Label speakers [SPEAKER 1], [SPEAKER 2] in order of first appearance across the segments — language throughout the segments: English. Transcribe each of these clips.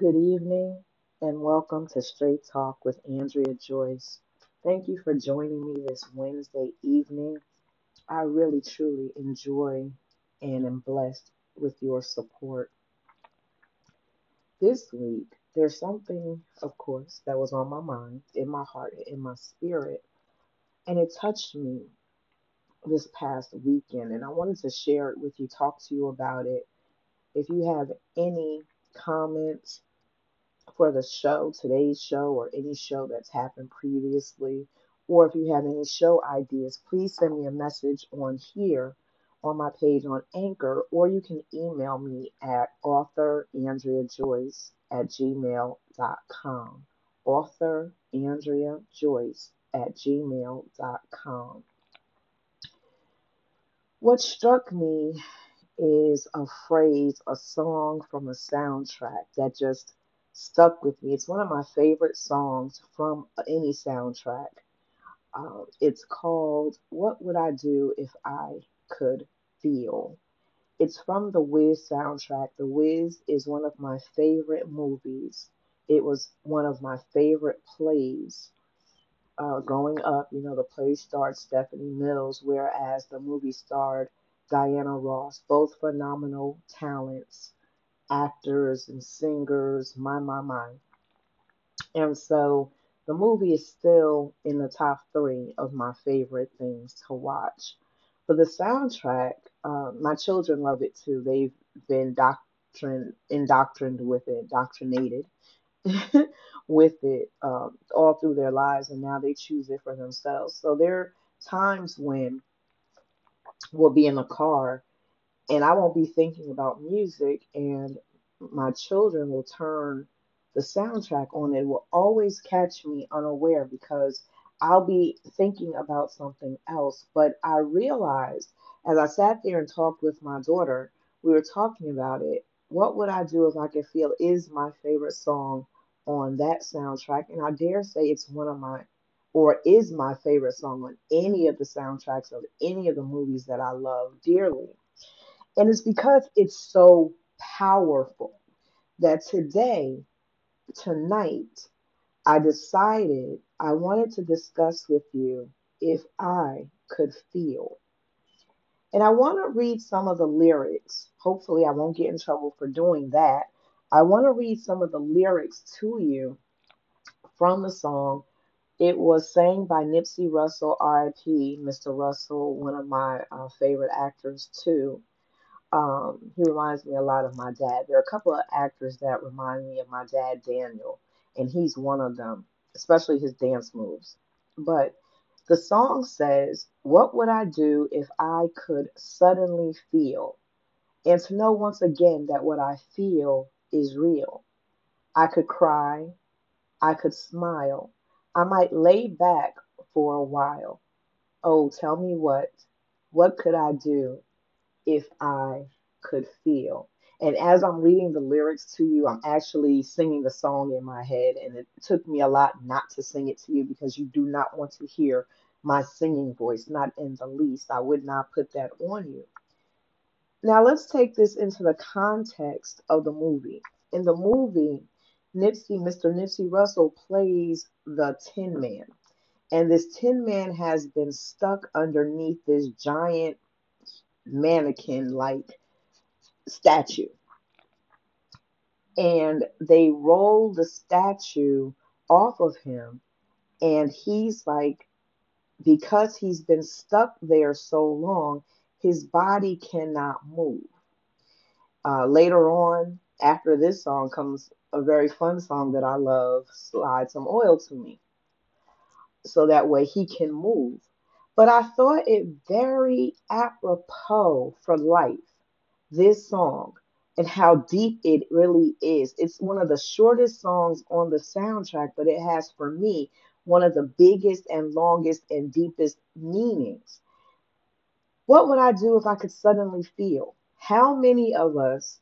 [SPEAKER 1] Good evening and welcome to Straight Talk with Andrea Joyce. Thank you for joining me this Wednesday evening. I really truly enjoy and am blessed with your support. This week, there's something, of course, that was on my mind, in my heart, in my spirit, and it touched me this past weekend. And I wanted to share it with you, talk to you about it. If you have any comments, for the show, today's show, or any show that's happened previously, or if you have any show ideas, please send me a message on here on my page on Anchor, or you can email me at authorandreajoyce at gmail.com. Author Andrea Joyce at gmail.com. What struck me is a phrase, a song from a soundtrack that just stuck with me. It's one of my favorite songs from any soundtrack. Uh, it's called What Would I Do If I Could Feel? It's from the Wiz soundtrack. The Wiz is one of my favorite movies. It was one of my favorite plays uh, growing up. You know, the play starred Stephanie Mills, whereas the movie starred Diana Ross, both phenomenal talents actors and singers, my, my, my. And so the movie is still in the top three of my favorite things to watch. But the soundtrack, uh, my children love it too. They've been doctrin- indoctrined with it, indoctrinated with it um, all through their lives, and now they choose it for themselves. So there are times when we'll be in the car and I won't be thinking about music, and my children will turn the soundtrack on. It will always catch me unaware because I'll be thinking about something else. But I realized as I sat there and talked with my daughter, we were talking about it. What would I do if I could feel is my favorite song on that soundtrack? And I dare say it's one of my or is my favorite song on any of the soundtracks of any of the movies that I love dearly. And it's because it's so powerful that today, tonight, I decided I wanted to discuss with you if I could feel. And I want to read some of the lyrics. Hopefully, I won't get in trouble for doing that. I want to read some of the lyrics to you from the song. It was sang by Nipsey Russell, RIP, Mr. Russell, one of my uh, favorite actors, too. Um, he reminds me a lot of my dad. There are a couple of actors that remind me of my dad, Daniel, and he's one of them, especially his dance moves. But the song says, What would I do if I could suddenly feel? And to know once again that what I feel is real. I could cry, I could smile, I might lay back for a while. Oh, tell me what, what could I do if I could feel. And as I'm reading the lyrics to you, I'm actually singing the song in my head. And it took me a lot not to sing it to you because you do not want to hear my singing voice, not in the least. I would not put that on you. Now, let's take this into the context of the movie. In the movie, Nipsey, Mr. Nipsey Russell plays the Tin Man. And this Tin Man has been stuck underneath this giant mannequin like statue. And they roll the statue off of him, and he's like, because he's been stuck there so long, his body cannot move. Uh, later on, after this song, comes a very fun song that I love, Slide Some Oil to Me. So that way he can move. But I thought it very apropos for life, this song, and how deep it really is. It's one of the shortest songs on the soundtrack, but it has, for me, one of the biggest and longest and deepest meanings. What would I do if I could suddenly feel? How many of us,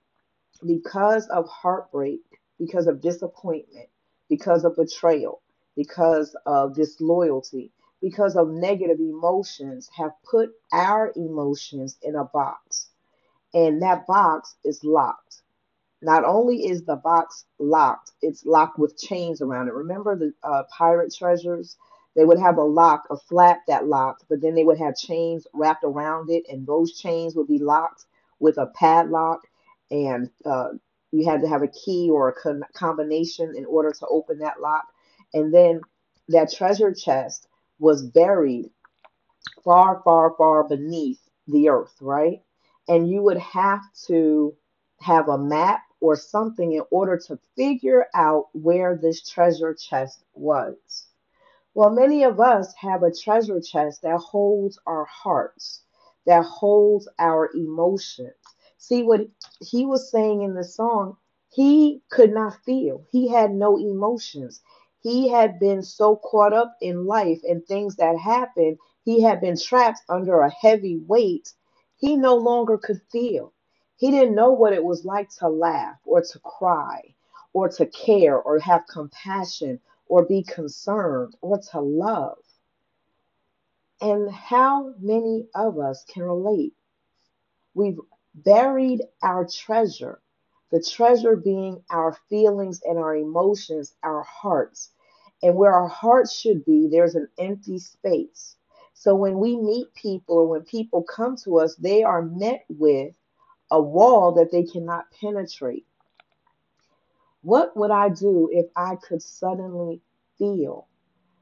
[SPEAKER 1] because of heartbreak, because of disappointment, because of betrayal, because of disloyalty, because of negative emotions, have put our emotions in a box. And that box is locked. not only is the box locked, it's locked with chains around it. Remember the uh, pirate treasures? They would have a lock, a flap that locked, but then they would have chains wrapped around it, and those chains would be locked with a padlock. And uh, you had to have a key or a con- combination in order to open that lock. And then that treasure chest was buried far, far, far beneath the earth, right? And you would have to have a map or something in order to figure out where this treasure chest was. Well, many of us have a treasure chest that holds our hearts, that holds our emotions. See what he was saying in the song? He could not feel, he had no emotions. He had been so caught up in life and things that happened, he had been trapped under a heavy weight. He no longer could feel. He didn't know what it was like to laugh or to cry or to care or have compassion or be concerned or to love. And how many of us can relate? We've buried our treasure, the treasure being our feelings and our emotions, our hearts. And where our hearts should be, there's an empty space. So when we meet people or when people come to us, they are met with a wall that they cannot penetrate. What would I do if I could suddenly feel?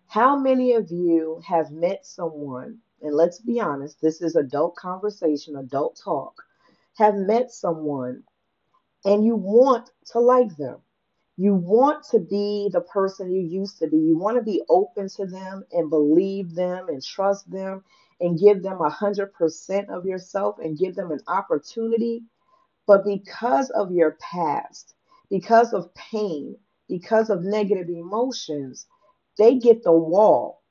[SPEAKER 1] How many of you have met someone, and let's be honest, this is adult conversation, adult talk, have met someone and you want to like them? You want to be the person you used to be. You want to be open to them and believe them and trust them and give them a 100% of yourself and give them an opportunity. But because of your past, because of pain, because of negative emotions, they get the wall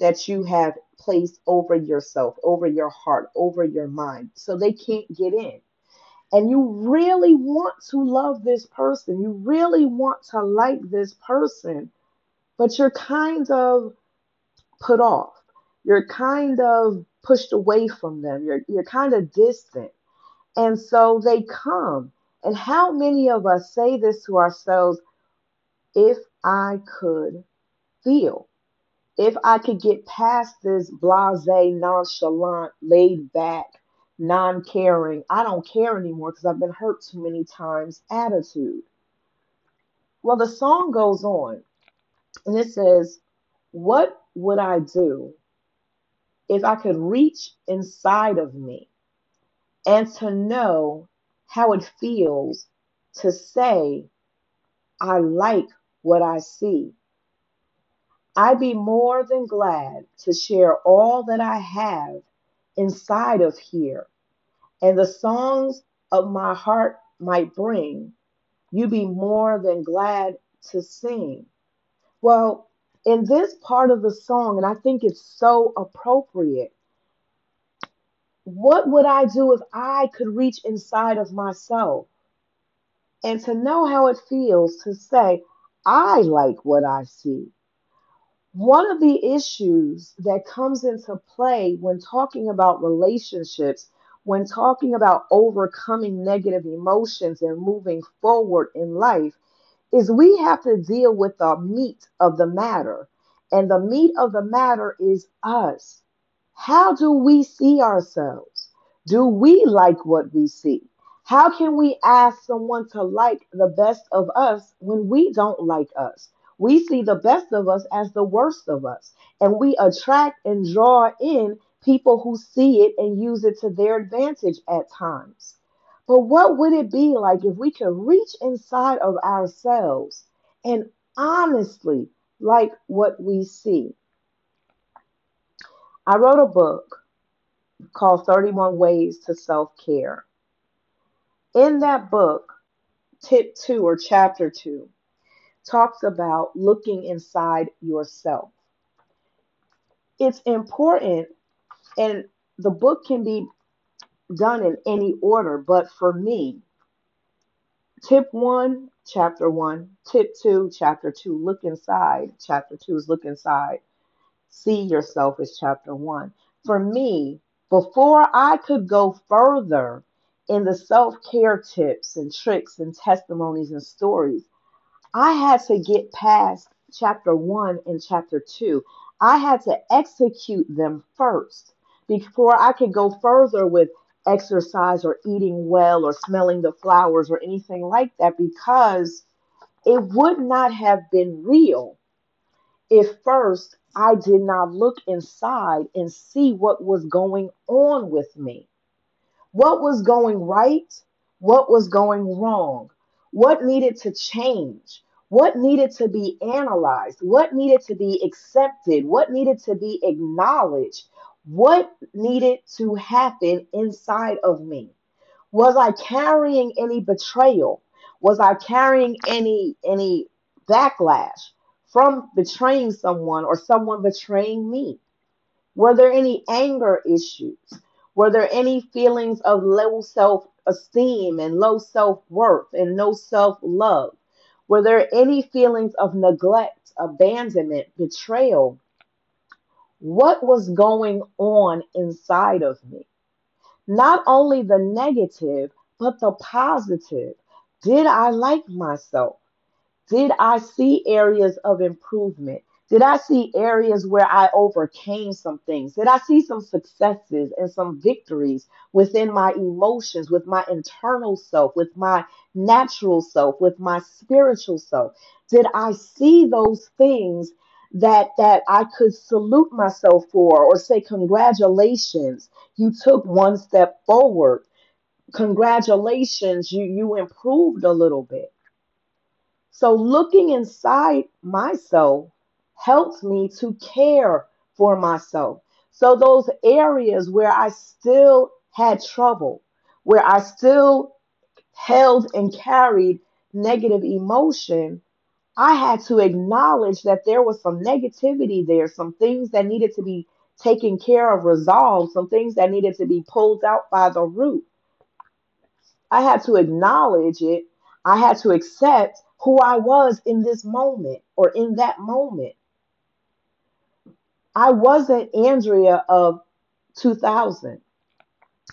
[SPEAKER 1] that you have placed over yourself, over your heart, over your mind. So they can't get in and you really want to love this person, you really want to like this person, but you're kind of put off. You're kind of pushed away from them. You're you're kind of distant. And so they come. And how many of us say this to ourselves if I could feel? If I could get past this blase, nonchalant, laid back, non caring, I don't care anymore because I've been hurt too many times attitude. Well, the song goes on and it says, What would I do if I could reach inside of me and to know how it feels to say, I like what I see? I'd be more than glad to share all that I have inside of here and the songs of my heart might bring, you be more than glad to sing. Well, in this part of the song, and I think it's so appropriate, what would I do if I could reach inside of myself and to know how it feels to say, I like what I see? One of the issues that comes into play when talking about relationships, when talking about overcoming negative emotions and moving forward in life, is we have to deal with the meat of the matter. And the meat of the matter is us. How do we see ourselves? Do we like what we see? How can we ask someone to like the best of us when we don't like us? We see the best of us as the worst of us, and we attract and draw in people who see it and use it to their advantage at times. But what would it be like if we could reach inside of ourselves and honestly like what we see? I wrote a book called 31 Ways to Self Care. In that book, tip two or chapter two, talks about looking inside yourself. It's important, and the book can be done in any order, but for me, tip one, chapter one, tip two, chapter two, look inside. Chapter two is look inside. See yourself is chapter one. For me, before I could go further in the self care tips and tricks and testimonies and stories, I had to get past chapter one and chapter two. I had to execute them first before I could go further with exercise or eating well or smelling the flowers or anything like that because it would not have been real if first I did not look inside and see what was going on with me. What was going right? What was going wrong? What needed to change? What needed to be analyzed? What needed to be accepted? What needed to be acknowledged? What needed to happen inside of me? Was I carrying any betrayal? Was I carrying any any backlash from betraying someone or someone betraying me? Were there any anger issues? Were there any feelings of low self esteem and low self worth and no self love? Were there any feelings of neglect, abandonment, betrayal? What was going on inside of me? Not only the negative, but the positive. Did I like myself? Did I see areas of improvement? Did I see areas where I overcame some things? Did I see some successes and some victories within my emotions, with my internal self, with my natural self, with my spiritual self? Did I see those things that that I could salute myself for or say congratulations, you took one step forward. Congratulations, you you improved a little bit. So looking inside myself helped me to care for myself. So those areas where I still had trouble, where I still held and carried negative emotion, I had to acknowledge that there was some negativity there, some things that needed to be taken care of, resolved, some things that needed to be pulled out by the root. I had to acknowledge it. I had to accept who I was in this moment or in that moment. I wasn't Andrea of 2000.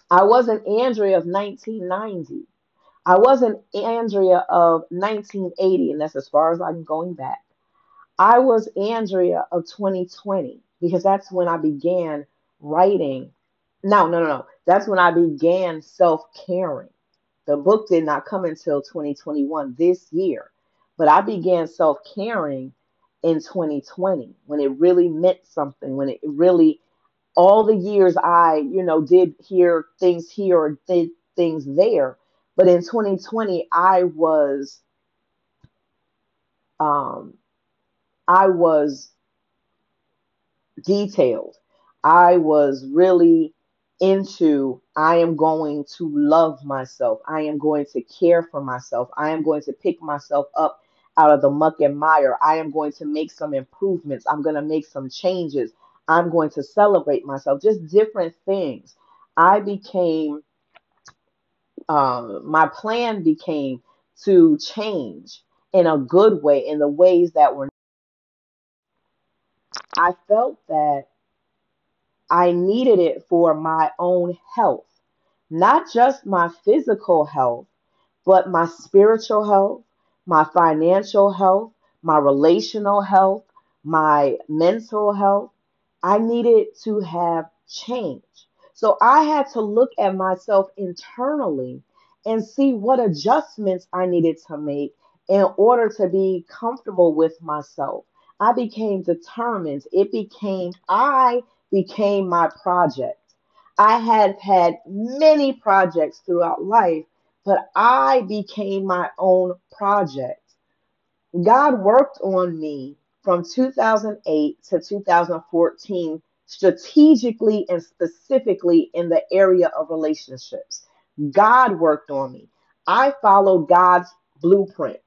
[SPEAKER 1] I wasn't Andrea of 1990. I wasn't Andrea of 1980, and that's as far as I'm going back. I was Andrea of 2020 because that's when I began writing. No, no, no, no. That's when I began self caring. The book did not come until 2021, this year, but I began self caring in 2020 when it really meant something, when it really, all the years I, you know, did hear things here or did things there. But in 2020, I was, um, I was detailed. I was really into I am going to love myself. I am going to care for myself. I am going to pick myself up out of the muck and mire. I am going to make some improvements. I'm going to make some changes. I'm going to celebrate myself. Just different things. I became, um, my plan became to change in a good way, in the ways that were. I felt that I needed it for my own health, not just my physical health, but my spiritual health, my financial health, my relational health, my mental health. I needed to have change. So I had to look at myself internally and see what adjustments I needed to make in order to be comfortable with myself. I became determined. It became, I became my project. I had had many projects throughout life, but I became my own project. God worked on me from 2008 to 2014 strategically and specifically in the area of relationships. God worked on me. I followed God's blueprint.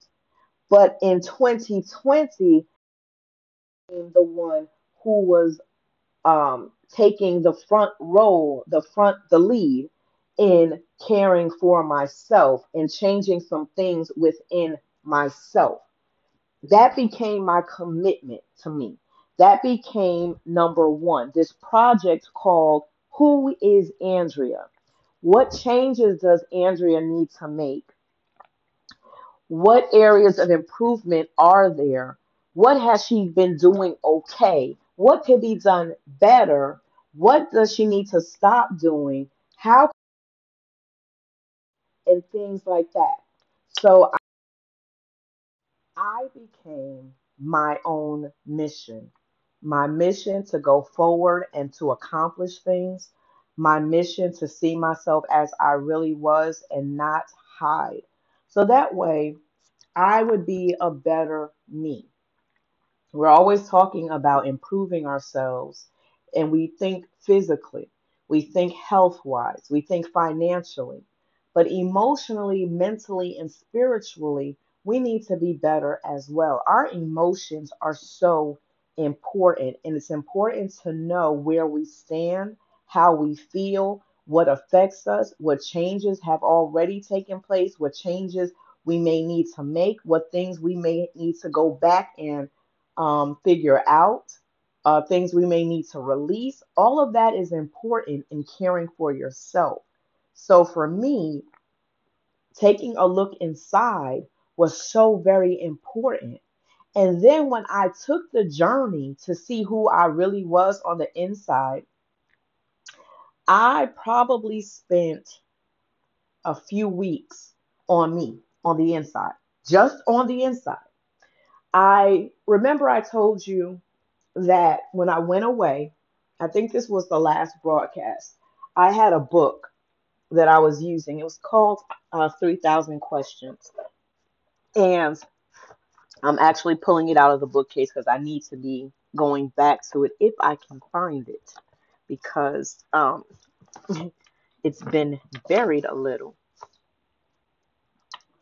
[SPEAKER 1] But in 2020, I'm the one who was um, taking the front role, the front, the lead in caring for myself and changing some things within myself. That became my commitment to me. That became number one. This project called Who is Andrea? What changes does Andrea need to make? What areas of improvement are there? What has she been doing okay? What could be done better? What does she need to stop doing? How and things like that. So I became my own mission. My mission to go forward and to accomplish things. My mission to see myself as I really was and not hide. So that way I would be a better me. We're always talking about improving ourselves, and we think physically, we think health wise, we think financially, but emotionally, mentally, and spiritually, we need to be better as well. Our emotions are so important, and it's important to know where we stand, how we feel, what affects us, what changes have already taken place, what changes we may need to make, what things we may need to go back and um, figure out, uh, things we may need to release. All of that is important in caring for yourself. So for me, taking a look inside was so very important. And then when I took the journey to see who I really was on the inside, I probably spent a few weeks on me, on the inside, just on the inside. I remember I told you that when I went away, I think this was the last broadcast, I had a book that I was using. It was called uh, 3000 Questions. And I'm actually pulling it out of the bookcase because I need to be going back to it if I can find it because um, it's been buried a little.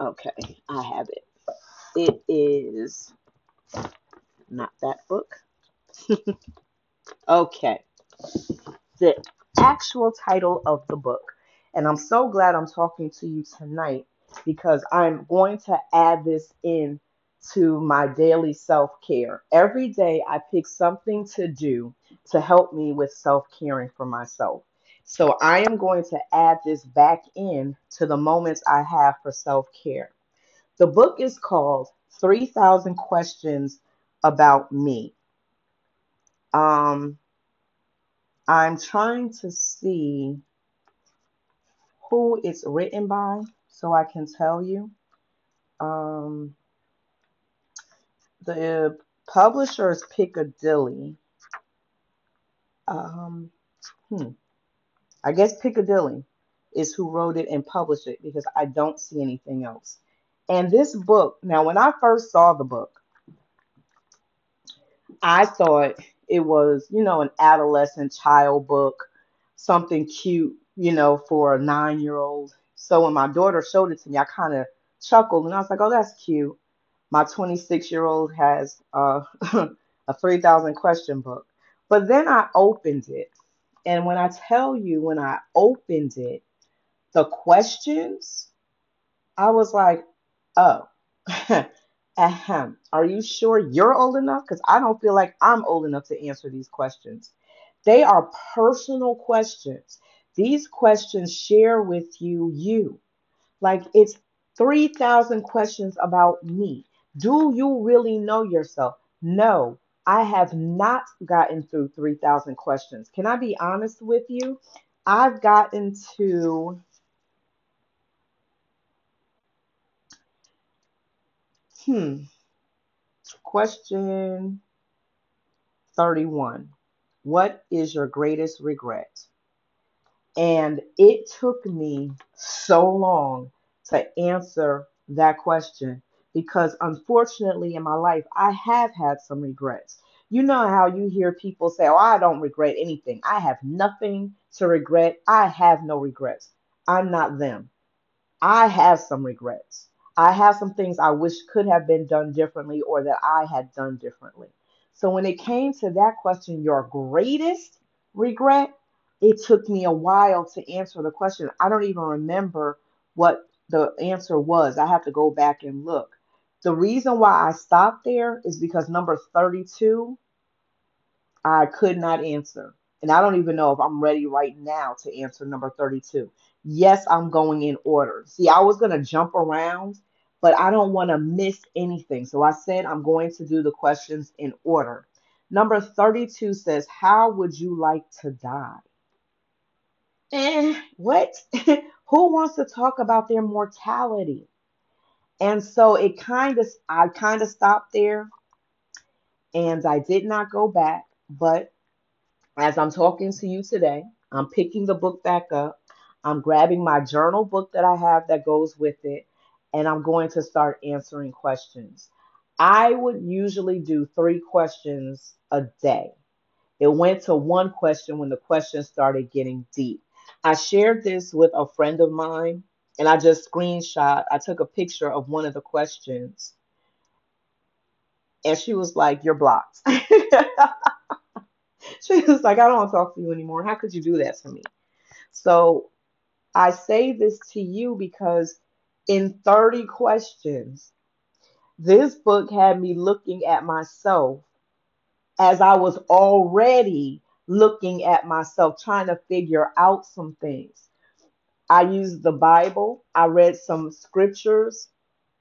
[SPEAKER 1] Okay, I have it. It is not that book. okay. The actual title of the book. And I'm so glad I'm talking to you tonight because I'm going to add this in to my daily self-care. Every day I pick something to do to help me with self-caring for myself. So I am going to add this back in to the moments I have for self-care. The book is called 3000 Questions About Me. Um, I'm trying to see who it's written by so I can tell you. Um, the publisher is Piccadilly. Um, hmm. I guess Piccadilly is who wrote it and published it because I don't see anything else. And this book, now when I first saw the book, I thought it was, you know, an adolescent child book, something cute, you know, for a nine year old. So when my daughter showed it to me, I kind of chuckled and I was like, oh, that's cute. My 26 year old has uh, a 3,000 question book. But then I opened it. And when I tell you, when I opened it, the questions, I was like, oh, ahem. Are you sure you're old enough? Because I don't feel like I'm old enough to answer these questions. They are personal questions. These questions share with you you. Like it's 3,000 questions about me. Do you really know yourself? No, I have not gotten through 3,000 questions. Can I be honest with you? I've gotten to, hmm, question 31. What is your greatest regret? And it took me so long to answer that question because unfortunately in my life, I have had some regrets. You know how you hear people say, Oh, I don't regret anything. I have nothing to regret. I have no regrets. I'm not them. I have some regrets. I have some things I wish could have been done differently or that I had done differently. So when it came to that question, your greatest regret, it took me a while to answer the question. I don't even remember what the answer was. I have to go back and look. The reason why I stopped there is because number 32, I could not answer. And I don't even know if I'm ready right now to answer number 32. yes, I'm going in order. See, I was going to jump around, but I don't want to miss anything. So I said I'm going to do the questions in order. Number 32 says, How would you like to die? Eh, what? Who wants to talk about their mortality? And so it kind of, I kind of stopped there and I did not go back. But as I'm talking to you today, I'm picking the book back up. I'm grabbing my journal book that I have that goes with it, and I'm going to start answering questions. I would usually do three questions a day. It went to one question when the questions started getting deep. I shared this with a friend of mine, and I just screenshot. I took a picture of one of the questions, and she was like, You're blocked. she was like, I don't want to talk to you anymore. How could you do that to me? So I say this to you because in 30 questions, this book had me looking at myself as I was already looking at myself, trying to figure out some things. I used the Bible, I read some scriptures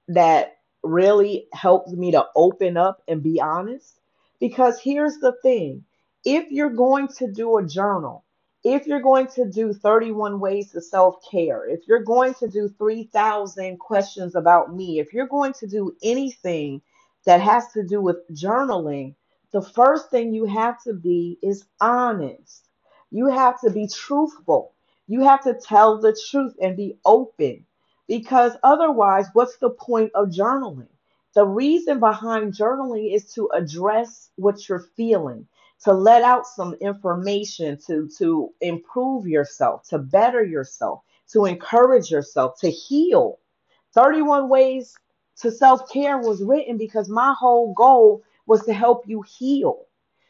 [SPEAKER 1] that really helped me to open up and be honest. Because here's the thing if you're going to do a journal, if you're going to do 31 ways to self care, if you're going to do 3,000 questions about me, if you're going to do anything that has to do with journaling, the first thing you have to be is honest. You have to be truthful. You have to tell the truth and be open because otherwise, what's the point of journaling? The reason behind journaling is to address what you're feeling to let out some information to to improve yourself to better yourself to encourage yourself to heal 31 ways to self-care was written because my whole goal was to help you heal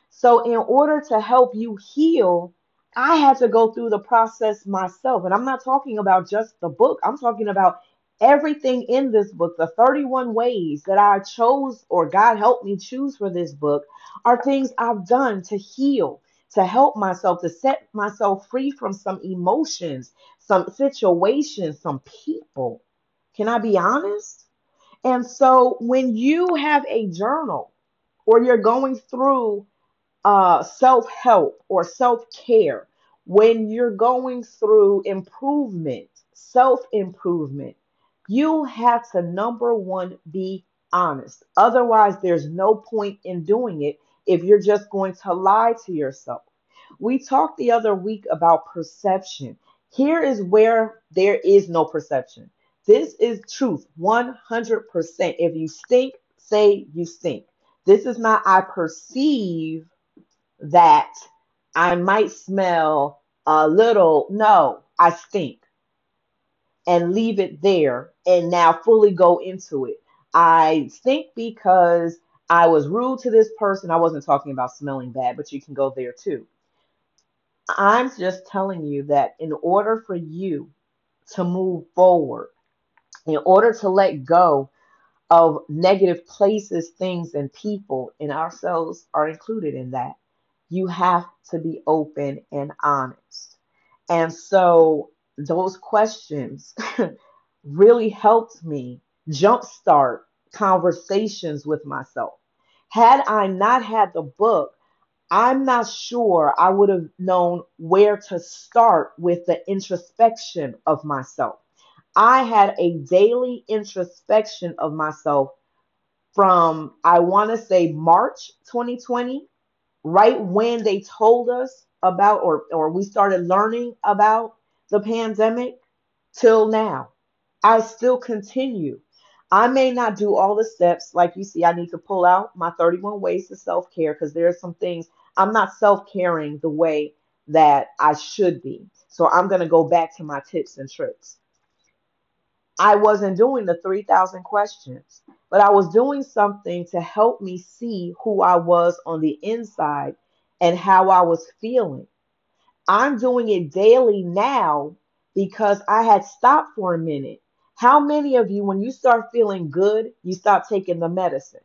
[SPEAKER 1] so in order to help you heal i had to go through the process myself and i'm not talking about just the book i'm talking about everything in this book, the 31 ways that I chose or God helped me choose for this book, are things I've done to heal, to help myself, to set myself free from some emotions, some situations, some people. Can I be honest? And so when you have a journal or you're going through uh, self help or self care, when you're going through improvement, self improvement, you have to, number one, be honest. Otherwise, there's no point in doing it if you're just going to lie to yourself. We talked the other week about perception. Here is where there is no perception. This is truth 100%. If you stink, say you stink. This is not, I perceive that I might smell a little. No, I stink and leave it there and now fully go into it. I think because I was rude to this person, I wasn't talking about smelling bad, but you can go there too. I'm just telling you that in order for you to move forward, in order to let go of negative places, things, and people, and ourselves are included in that, you have to be open and honest. And so those questions really helped me jumpstart conversations with myself. Had I not had the book, I'm not sure I would have known where to start with the introspection of myself. I had a daily introspection of myself from, I want to say, March 2020, right when they told us about or, or we started learning about the pandemic till now. I still continue. I may not do all the steps. Like you see, I need to pull out my 31 ways to self care because there are some things I'm not self caring the way that I should be. So I'm going to go back to my tips and tricks. I wasn't doing the 3,000 questions, but I was doing something to help me see who I was on the inside and how I was feeling. I'm doing it daily now because I had stopped for a minute. How many of you, when you start feeling good, you stop taking the medicine?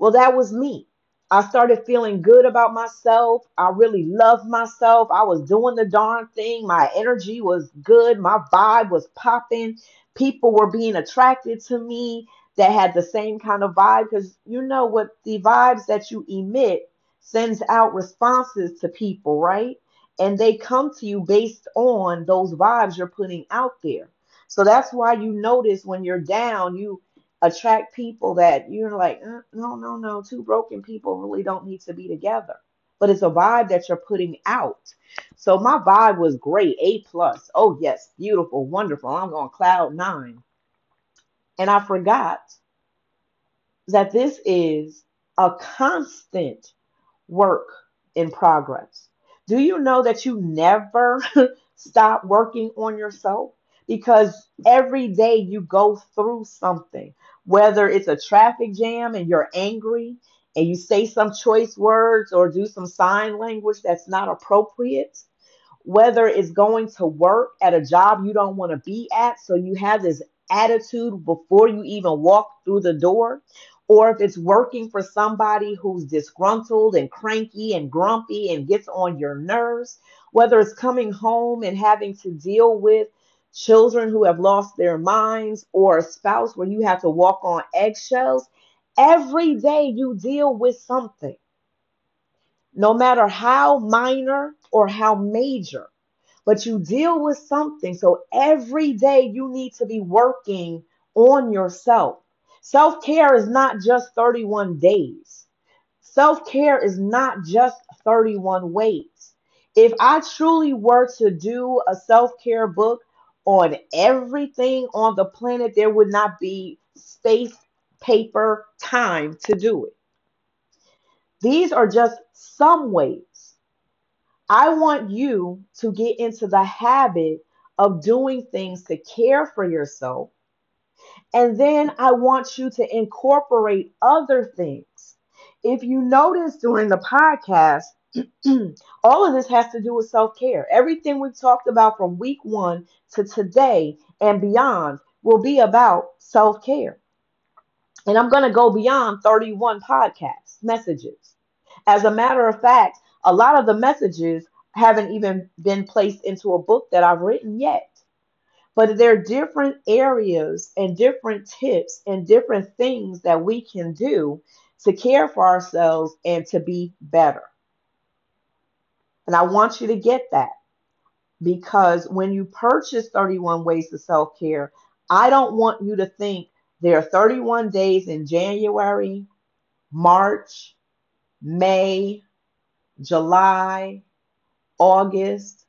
[SPEAKER 1] Well, that was me. I started feeling good about myself. I really loved myself. I was doing the darn thing. My energy was good. My vibe was popping. People were being attracted to me that had the same kind of vibe because you know what the vibes that you emit sends out responses to people, right? And they come to you based on those vibes you're putting out there. So that's why you notice when you're down, you attract people that you're like, uh, no, no, no, two broken people really don't need to be together. But it's a vibe that you're putting out. So my vibe was great, A plus. Oh yes, beautiful, wonderful. I'm on cloud nine. And I forgot that this is a constant work in progress. Do you know that you never stop working on yourself? Because every day you go through something, whether it's a traffic jam and you're angry and you say some choice words or do some sign language that's not appropriate, whether it's going to work at a job you don't want to be at, so you have this attitude before you even walk through the door, or if it's working for somebody who's disgruntled and cranky and grumpy and gets on your nerves, whether it's coming home and having to deal with children who have lost their minds or a spouse where you have to walk on eggshells, every day you deal with something no matter how minor or how major, but you deal with something. So every day you need to be working on yourself. Self care is not just 31 days, self care is not just 31 ways. If I truly were to do a self care book on everything on the planet, there would not be space, paper, time to do it. These are just some ways. I want you to get into the habit of doing things to care for yourself. And then I want you to incorporate other things. If you notice during the podcast, all of this has to do with self care. Everything we've talked about from week one to today and beyond will be about self care. And I'm going to go beyond 31 podcast messages. As a matter of fact, a lot of the messages haven't even been placed into a book that I've written yet. But there are different areas and different tips and different things that we can do to care for ourselves and to be better. And I want you to get that because when you purchase 31 Ways to Self Care, I don't want you to think there are 31 days in January, March, May, July, August,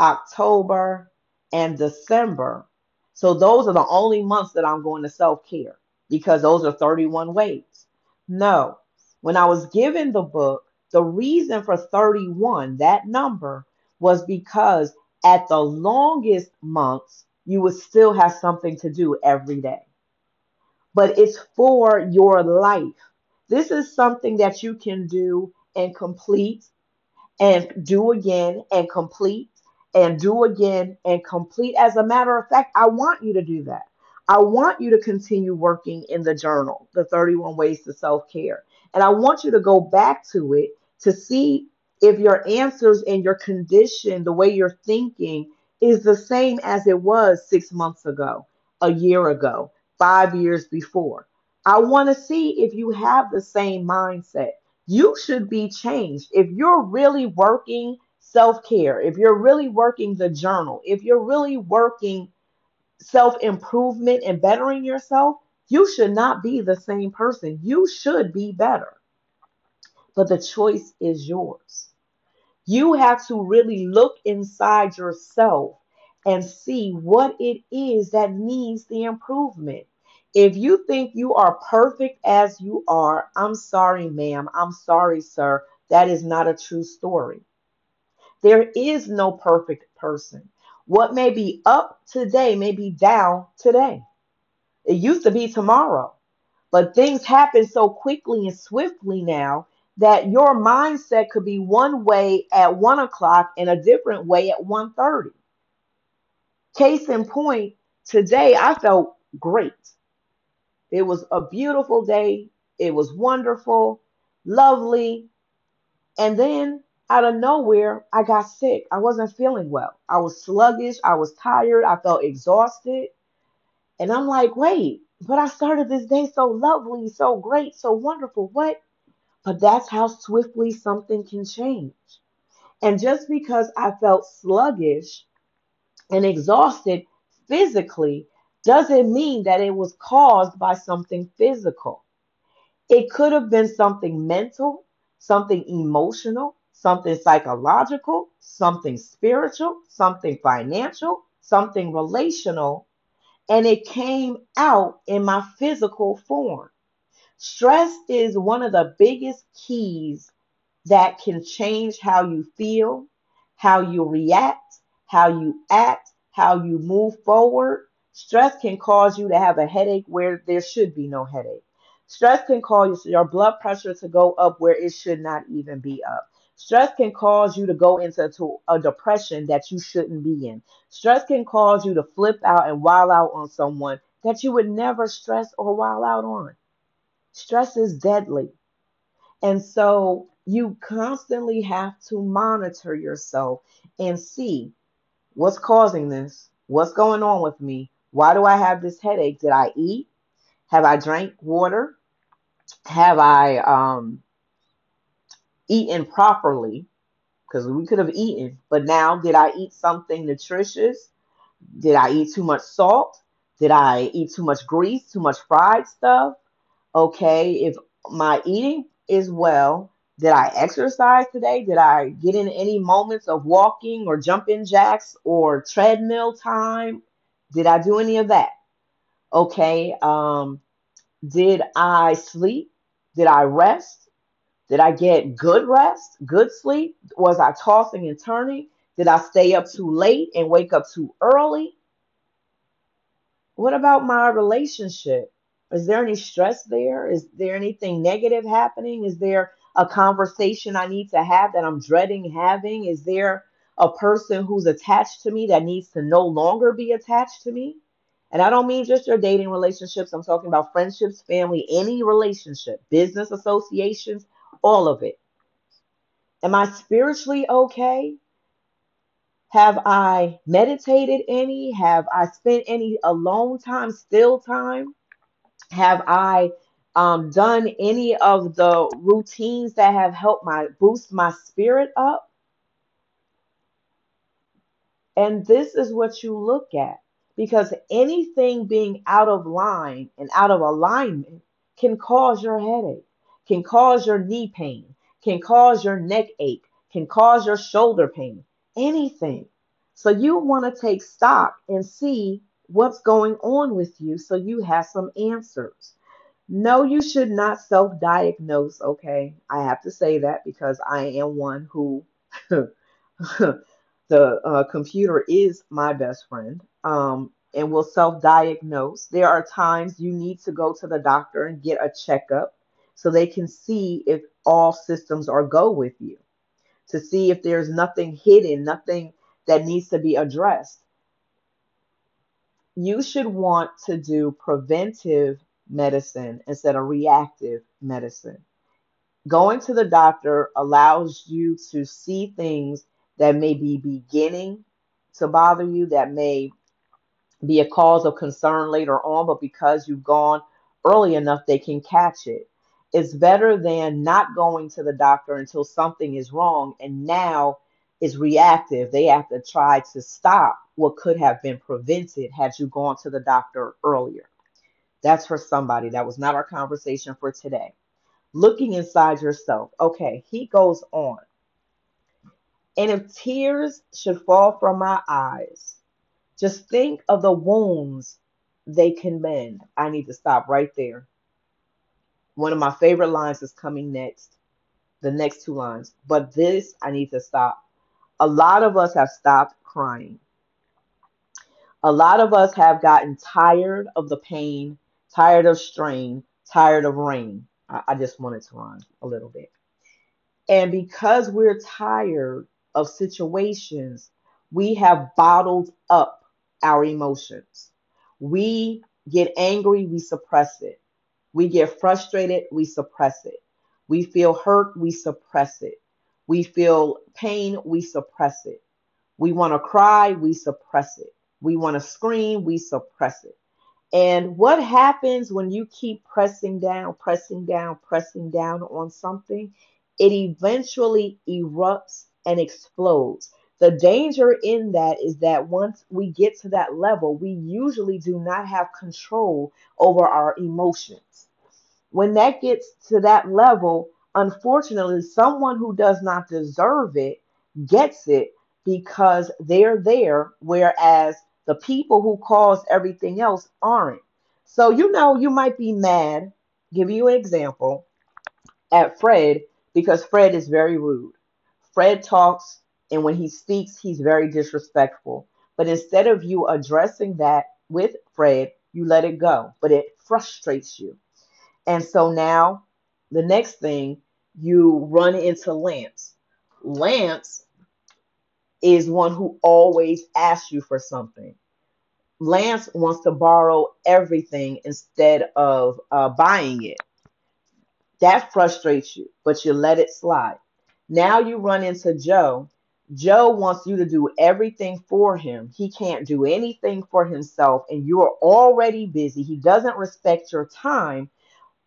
[SPEAKER 1] October, and December. So those are the only months that I'm going to self care because those are 31 ways. No, when I was given the book, the reason for 31, that number, was because at the longest months, you would still have something to do every day. But it's for your life. This is something that you can do and complete and do again and complete and do again and complete. As a matter of fact, I want you to do that. I want you to continue working in the journal, the 31 Ways to Self Care. And I want you to go back to it to see if your answers and your condition, the way you're thinking, is the same as it was six months ago, a year ago, five years before. I want to see if you have the same mindset. You should be changed. If you're really working self care, if you're really working the journal, if you're really working self improvement and bettering yourself, you should not be the same person. You should be better. But the choice is yours. You have to really look inside yourself and see what it is that needs the improvement. If you think you are perfect as you are, I'm sorry, ma'am. I'm sorry, sir. That is not a true story. There is no perfect person. What may be up today may be down today. It used to be tomorrow, but things happen so quickly and swiftly now that your mindset could be one way at one o'clock and a different way at 1.30. Case in point, today I felt great. It was a beautiful day. It was wonderful. lovely. And then out of nowhere, I got sick. I wasn't feeling well. I was sluggish. I was tired. I felt exhausted. And I'm like, wait, but I started this day so lovely, so great, so wonderful. What? But that's how swiftly something can change. And just because I felt sluggish and exhausted physically doesn't mean that it was caused by something physical. It could have been something mental, something emotional, something psychological, something spiritual, something financial, something relational, and it came out in my physical form. Stress is one of the biggest keys that can change how you feel, how you react, how you act, how you move forward. Stress can cause you to have a headache where there should be no headache. Stress can cause your blood pressure to go up where it should not even be up. Stress can cause you to go into a depression that you shouldn't be in. Stress can cause you to flip out and wild out on someone that you would never stress or wild out on. Stress is deadly. And so you constantly have to monitor yourself and see what's causing this, what's going on with me, why do I have this headache? Did I eat? Have I drank water? Have I um, eaten properly? Because we could have eaten, but now did I eat something nutritious? Did I eat too much salt? Did I eat too much grease, too much fried stuff? Okay, if my eating is well, did I exercise today? Did I get in any moments of walking or jumping jacks or treadmill time? Did I do any of that? Okay. Um, did I sleep? Did I rest? Did I get good rest, good sleep? Was I tossing and turning? Did I stay up too late and wake up too early? What about my relationship? Is there any stress there? Is there anything negative happening? Is there a conversation I need to have that I'm dreading having? Is there a person who's attached to me that needs to no longer be attached to me? And I don't mean just your dating relationships. I'm talking about friendships, family, any relationship, business associations, all of it. Am I spiritually okay? Have I meditated any? Have I spent any alone time, still time? Have I um, done any of the routines that have helped my boost my spirit up? And this is what you look at because anything being out of line and out of alignment can cause your headache, can cause your knee pain, can cause your neck ache, can cause your shoulder pain, anything. So you want to take stock and see what's going on with you so you have some answers. No, you should not self diagnose, okay? I have to say that because I am one who the uh, computer is my best friend um, and will self diagnose. There are times you need to go to the doctor and get a checkup so they can see if all systems are go with you, to see if there's nothing hidden, nothing that needs to be addressed. You should want to do preventive medicine instead of reactive medicine. Going to the doctor allows you to see things that may be beginning to bother you, that may be a cause of concern later on, but because you've gone early enough, they can catch it. It's better than not going to the doctor until something is wrong and now is reactive. They have to try to stop what could have been prevented had you gone to the doctor earlier. That's for somebody. That was not our conversation for today. Looking inside yourself. Okay, he goes on. And if tears should fall from my eyes, just think of the wounds they can mend. I need to stop right there. One of my favorite lines is coming next, the next two lines. But this, I need to stop. A lot of us have stopped crying. A lot of us have gotten tired of the pain, tired of strain, tired of rain. I, I just wanted to run a little bit. And because we're tired of situations, we have bottled up our emotions. We get angry, we suppress it. We get frustrated, we suppress it. We feel hurt, we suppress it. We feel pain, we suppress it. We want to cry, we suppress it. We want to scream, we suppress it. And what happens when you keep pressing down, pressing down, pressing down on something? It eventually erupts and explodes. The danger in that is that once we get to that level, we usually do not have control over our emotions. When that gets to that level, unfortunately, someone who does not deserve it gets it because they're there, whereas the people who cause everything else aren't. So, you know, you might be mad, give you an example, at Fred because Fred is very rude. Fred talks, and when he speaks, he's very disrespectful. But instead of you addressing that with Fred, you let it go, but it frustrates you. And so now the next thing you run into Lance. Lance is one who always asks you for something. Lance wants to borrow everything instead of uh, buying it. That frustrates you, but you let it slide. Now you run into Joe. Joe wants you to do everything for him. He can't do anything for himself, and you are already busy. He doesn't respect your time,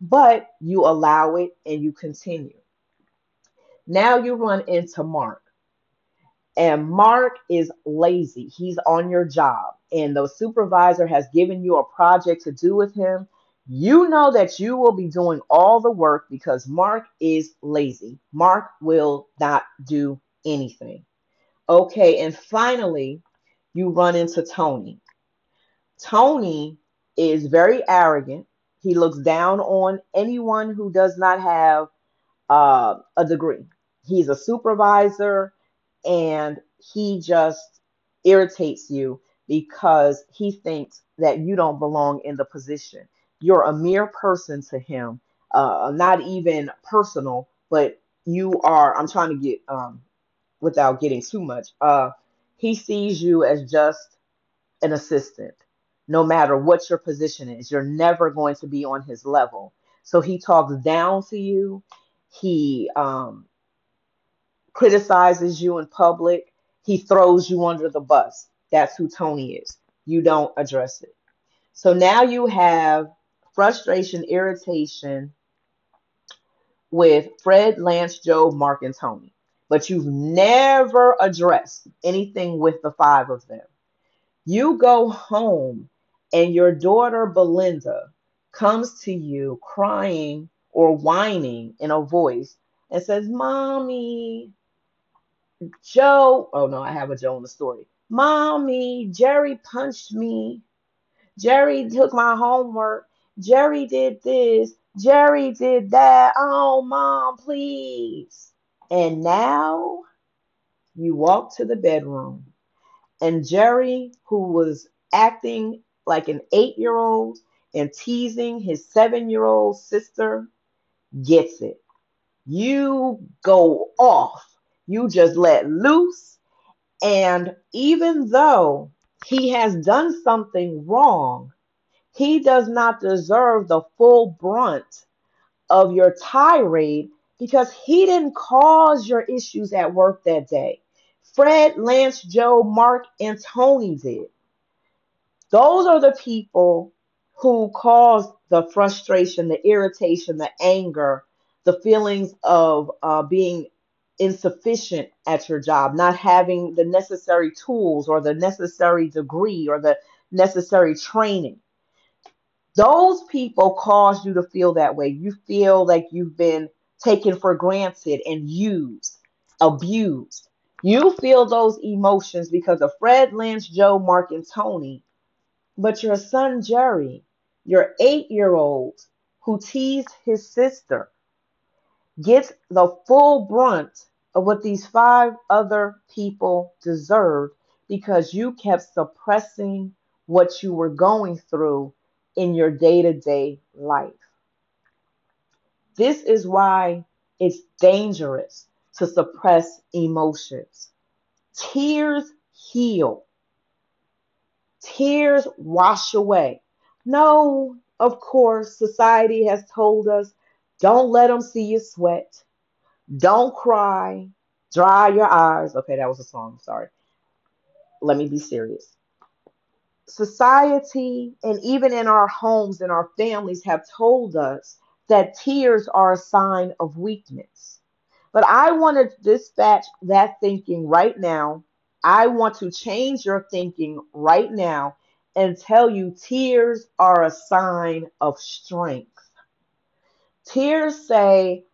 [SPEAKER 1] but you allow it and you continue. Now you run into Mark. And Mark is lazy. He's on your job, and the supervisor has given you a project to do with him. You know that you will be doing all the work because Mark is lazy. Mark will not do anything. Okay, and finally, you run into Tony. Tony is very arrogant. He looks down on anyone who does not have uh, a degree. He's a supervisor and he just irritates you because he thinks that you don't belong in the position. You're a mere person to him, uh, not even personal, but you are. I'm trying to get um, without getting too much. Uh, he sees you as just an assistant, no matter what your position is. You're never going to be on his level. So he talks down to you. He um, criticizes you in public, he throws you under the bus. That's who Tony is. You don't address it. So now you have frustration, irritation with Fred, Lance, Joe, Mark, and Tony. But you've never addressed anything with the five of them. You go home and your daughter Belinda comes to you crying or whining in a voice and says, Mommy, Joe, oh no, I have a Joe in the story. Mommy, Jerry punched me. Jerry took my homework. Jerry did this. Jerry did that. Oh, mom, please. And now you walk to the bedroom, and Jerry, who was acting like an eight year old and teasing his seven year old sister, gets it. You go off you just let loose. And even though he has done something wrong, he does not deserve the full brunt of your tirade because he didn't cause your issues at work that day. Fred, Lance, Joe, Mark, and Tony did. Those are the people who caused the frustration, the irritation, the anger, the feelings of uh, being insufficient at your job, not having the necessary tools or the necessary degree or the necessary training. Those people cause you to feel that way. You feel like you've been taken for granted and used, abused. You feel those emotions because of Fred, Lance, Joe, Mark, and Tony. But your son, Jerry, your eight year old who teased his sister, gets the full brunt of what these five other people deserved because you kept suppressing what you were going through in your day to day life. This is why it's dangerous to suppress emotions. Tears heal, tears wash away. No, of course, society has told us Don't let them see you sweat. Don't cry. Dry your eyes. Okay, that was a song. Sorry. Let me be serious. Society and even in our homes and our families have told us that tears are a sign of weakness. But I want to dispatch that thinking right now. I want to change your thinking right now and tell you tears are a sign of strength. Tears say,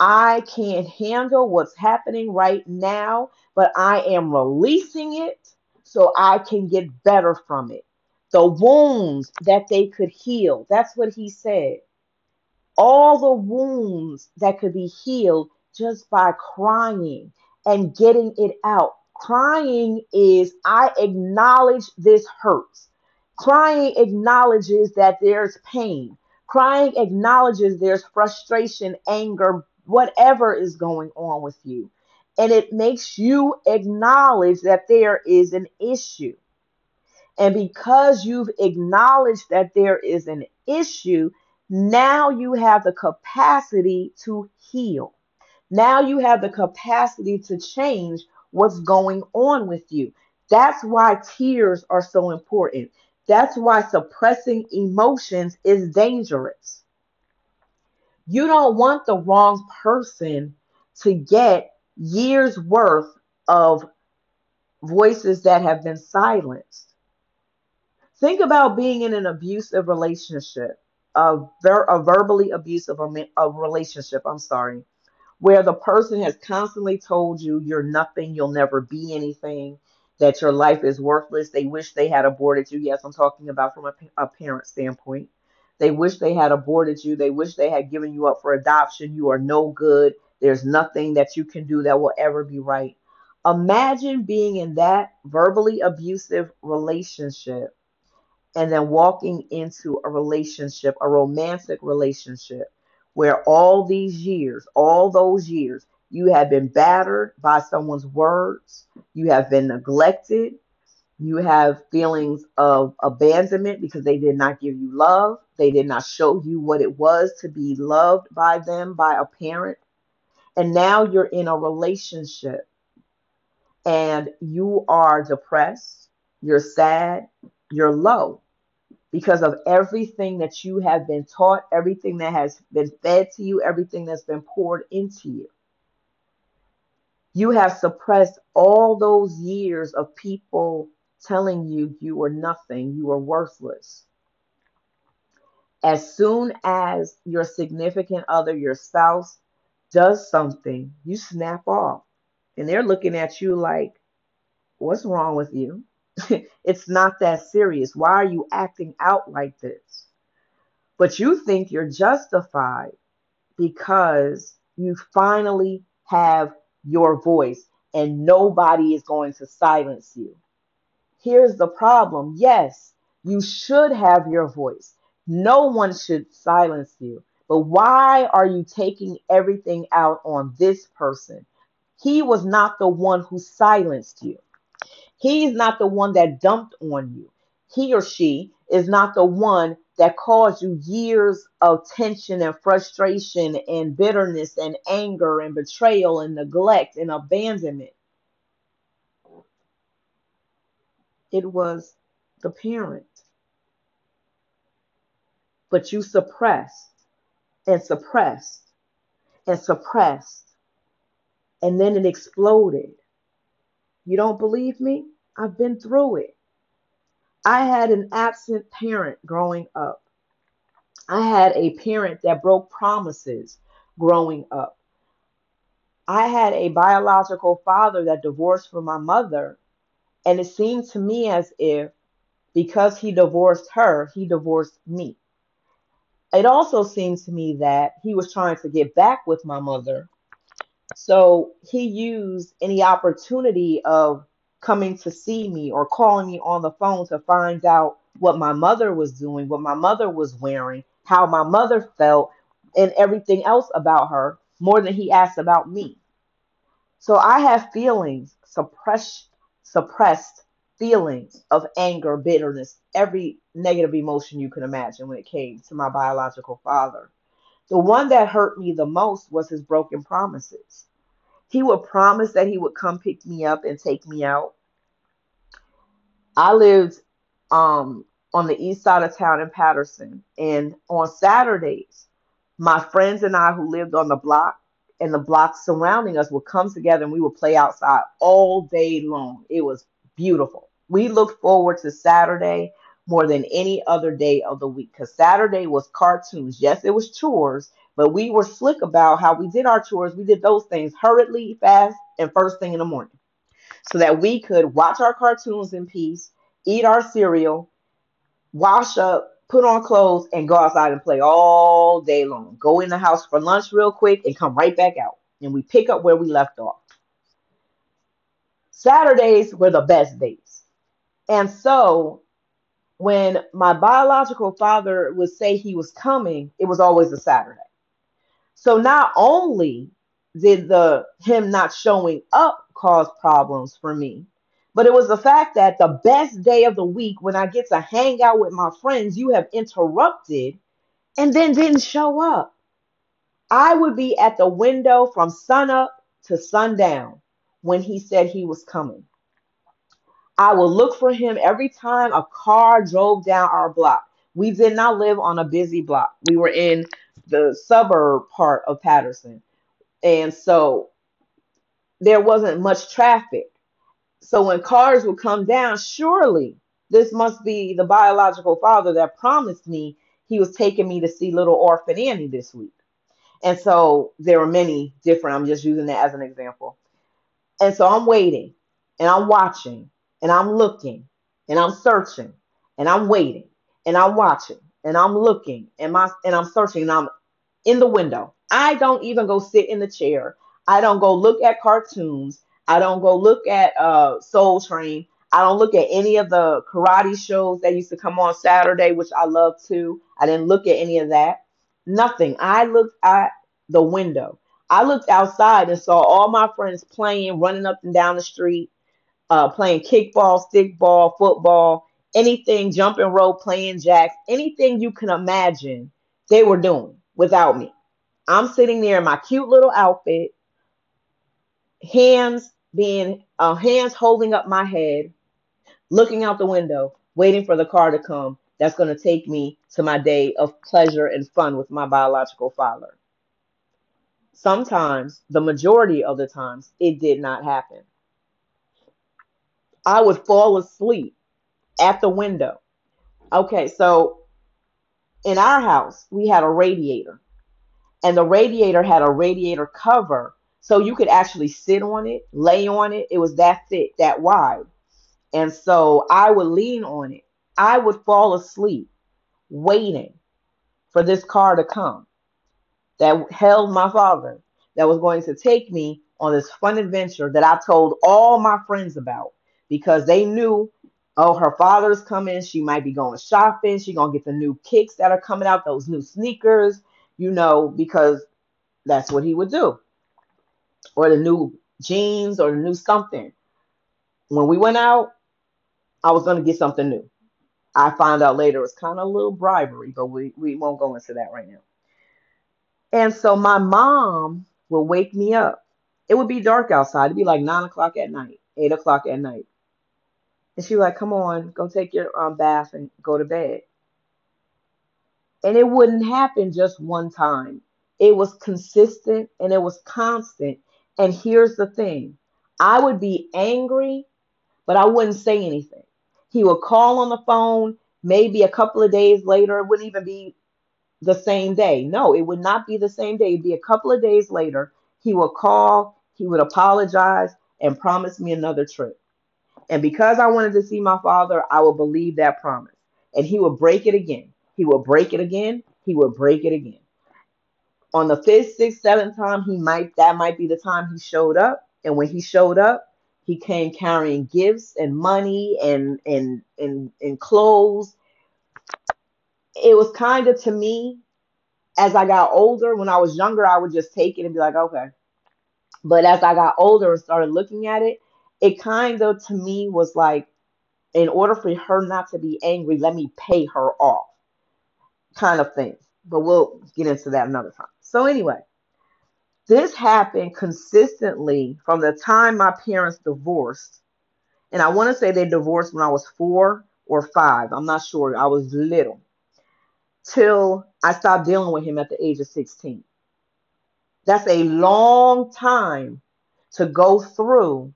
[SPEAKER 1] I can't handle what's happening right now, but I am releasing it so I can get better from it. The wounds that they could heal. That's what he said all the wounds that could be healed just by crying and getting it out. Crying is, I acknowledge this hurts. Crying acknowledges that there's pain. Crying acknowledges there's frustration, anger, whatever is going on with you. And it makes you acknowledge that there is an issue. And because you've acknowledged that there is an issue, now you have the capacity to heal. Now you have the capacity to change what's going on with you. That's why tears are so important. That's why suppressing emotions is dangerous. You don't want the wrong person to get years worth of voices that have been silenced. Think about being in an abusive relationship a, ver- a verbally abusive a relationship, I'm sorry, where the person has constantly told you you're nothing, you'll never be anything, that your life is worthless. They wish they had aborted you. Yes, I'm talking about from a, a parent standpoint. They wish they had aborted you. They wish they had given you up for adoption. You are no good. There's nothing that you can do that will ever be right. Imagine being in that verbally abusive relationship and then walking into a relationship, a romantic relationship, where all these years, all those years, you have been battered by someone's words, you have been neglected, you have feelings of abandonment because they did not give you love, they did not show you what it was to be loved by them, by a parent. And now you're in a relationship and you are depressed, you're sad, you're low because of everything that you have been taught, everything that has been fed to you, everything that's been poured into you. You have suppressed all those years of people telling you you were nothing, you were worthless. As soon as your significant other, your spouse, does something, you snap off. And they're looking at you like, what's wrong with you? it's not that serious. Why are you acting out like this? But you think you're justified because you finally have your voice and nobody is going to silence you. Here's the problem yes, you should have your voice. No one should silence you. But why are you taking everything out on this person? He was not the one who silenced you. He's not the one that dumped on you. He or she is not the one that caused you years of tension and frustration and bitterness and anger and betrayal and neglect and abandonment. It was the parent. But you suppressed and suppressed and suppressed, and then it exploded you don't believe me? I've been through it. I had an absent parent growing up. I had a parent that broke promises growing up. I had a biological father that divorced from my mother, and it seemed to me as if because he divorced her, he divorced me. It also seemed to me that he was trying to get back with my mother so he used any opportunity of coming to see me or calling me on the phone to find out what my mother was doing, what my mother was wearing, how my mother felt, and everything else about her more than he asked about me. So I have feelings, suppressed, suppressed feelings of anger, bitterness, every negative emotion you can imagine when it came to my biological father. The one that hurt me the most was his broken promises. He would promise that he would come pick me up and take me out. I lived um, on the east side of town in Patterson, and on Saturdays, my friends and I who lived on the block and the blocks surrounding us would come together and we would play outside all day long. It was beautiful. We looked forward to Saturday more than any other day of the week because Saturday was cartoons. Yes, it was chores, but we were slick about how we did our chores. We did those things hurriedly, fast, and first thing in the morning so that we could watch our cartoons in peace, eat our cereal, wash up, put on clothes, and go outside and play all day long. Go in the house for lunch real quick and come right back out. And we pick up where we left off. Saturdays were the best days. And so when my biological father would say he was coming, it was always a Saturday. So not only did the him not showing up cause problems for me, but it was the fact that the best day of the week when I get to hang out with my friends, you have interrupted and then didn't show up. I would be at the window from sunup to sundown when he said he was coming. I would look for him every time a car drove down our block. We did not live on a busy block. We were in the suburb part of Patterson. And so there wasn't much traffic. So when cars would come down, surely this must be the biological father that promised me he was taking me to see little orphan Annie this week. And so there were many different, I'm just using that as an example. And so I'm waiting and I'm watching and I'm looking and I'm searching and I'm waiting and I'm watching and I'm looking and my and I'm searching and I'm in the window. I don't even go sit in the chair. I don't go look at cartoons. I don't go look at uh, Soul Train. I don't look at any of the karate shows that used to come on Saturday, which I love too. I didn't look at any of that. Nothing. I looked at the window. I looked outside and saw all my friends playing, running up and down the street, uh, playing kickball, stickball, football, anything, jumping rope, playing jacks, anything you can imagine, they were doing without me. I'm sitting there in my cute little outfit, hands being uh, hands holding up my head, looking out the window, waiting for the car to come. That's going to take me to my day of pleasure and fun with my biological father. Sometimes, the majority of the times, it did not happen. I would fall asleep at the window. Okay, so in our house, we had a radiator, and the radiator had a radiator cover so you could actually sit on it, lay on it. It was that thick, that wide. And so I would lean on it. I would fall asleep waiting for this car to come that held my father, that was going to take me on this fun adventure that I told all my friends about because they knew, oh, her father's coming. She might be going shopping. She's going to get the new kicks that are coming out, those new sneakers, you know, because that's what he would do or the new jeans or the new something. When we went out, I was going to get something new. I found out later it was kind of a little bribery, but we, we won't go into that right now. And so my mom will wake me up. It would be dark outside. It'd be like nine o'clock at night, eight o'clock at night. And she was like, come on, go take your um, bath and go to bed. And it wouldn't happen just one time. It was consistent and it was constant. And here's the thing I would be angry, but I wouldn't say anything. He would call on the phone maybe a couple of days later. It wouldn't even be the same day. No, it would not be the same day. It'd be a couple of days later. He would call, he would apologize, and promise me another trip. And because I wanted to see my father, I will believe that promise. And he will break it again. He will break it again. He will break it again on the fifth, sixth, seventh time, he might that might be the time he showed up. And when he showed up, he came carrying gifts and money and and and, and clothes. It was kind of to me, as I got older, when I was younger, I would just take it and be like, okay. But as I got older and started looking at it, it kind of to me was like, in order for her not to be angry, let me pay her off, kind of thing. but we'll get into that another time. So, anyway, this happened consistently from the time my parents divorced. And I want to say they divorced when I was four or five. I'm not sure. I was little. Till I stopped dealing with him at the age of 16. That's a long time to go through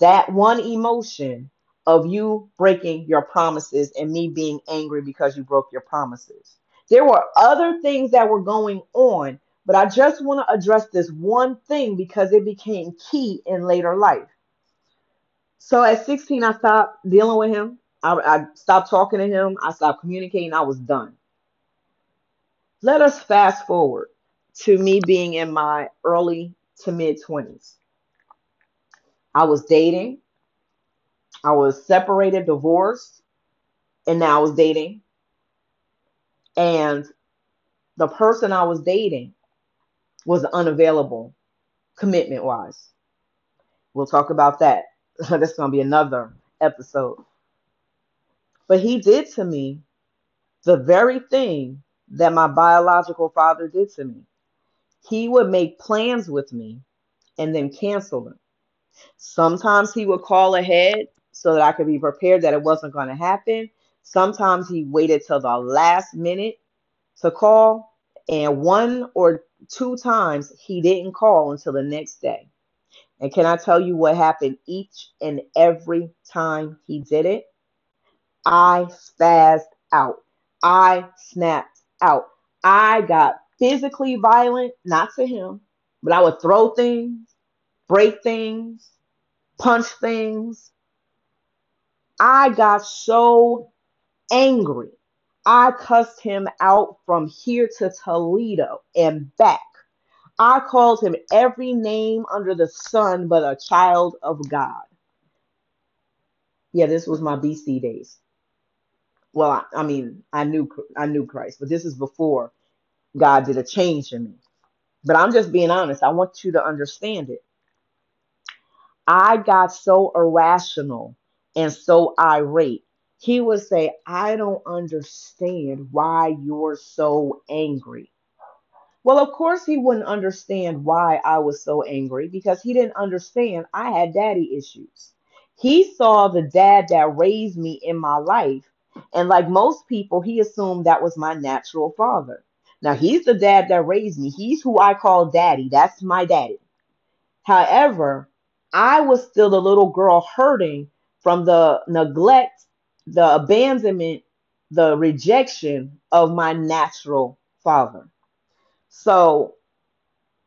[SPEAKER 1] that one emotion of you breaking your promises and me being angry because you broke your promises. There were other things that were going on, but I just want to address this one thing because it became key in later life. So at 16, I stopped dealing with him. I, I stopped talking to him. I stopped communicating. I was done. Let us fast forward to me being in my early to mid 20s. I was dating. I was separated, divorced, and now I was dating. And the person I was dating was unavailable commitment wise. We'll talk about that. That's going to be another episode. But he did to me the very thing that my biological father did to me. He would make plans with me and then cancel them. Sometimes he would call ahead so that I could be prepared that it wasn't going to happen. Sometimes he waited till the last minute to call, and one or two times he didn't call until the next day. And can I tell you what happened each and every time he did it? I spazzed out. I snapped out. I got physically violent, not to him, but I would throw things, break things, punch things. I got so angry. I cussed him out from here to Toledo and back. I called him every name under the sun but a child of God. Yeah, this was my BC days. Well, I, I mean, I knew I knew Christ, but this is before God did a change in me. But I'm just being honest. I want you to understand it. I got so irrational and so irate. He would say, I don't understand why you're so angry. Well, of course, he wouldn't understand why I was so angry because he didn't understand I had daddy issues. He saw the dad that raised me in my life, and like most people, he assumed that was my natural father. Now, he's the dad that raised me, he's who I call daddy. That's my daddy. However, I was still the little girl hurting from the neglect, the abandonment, the rejection of my natural father. So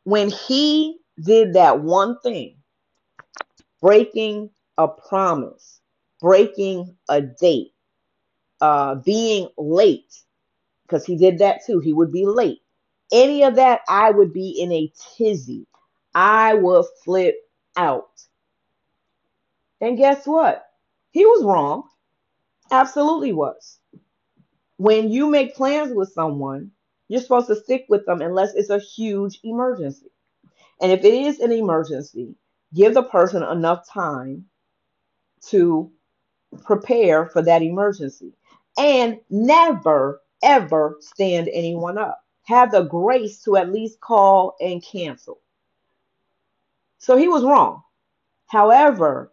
[SPEAKER 1] when he did that one thing, breaking a promise, breaking a date, uh, being late, because he did that too, he would be late. Any of that, I would be in a tizzy. I would flip out. And guess what? He was wrong. Absolutely was. When you make plans with someone, you're supposed to stick with them unless it's a huge emergency. And if it is an emergency, give the person enough time to prepare for that emergency. And never, ever stand anyone up. Have the grace to at least call and cancel. So he was wrong. However,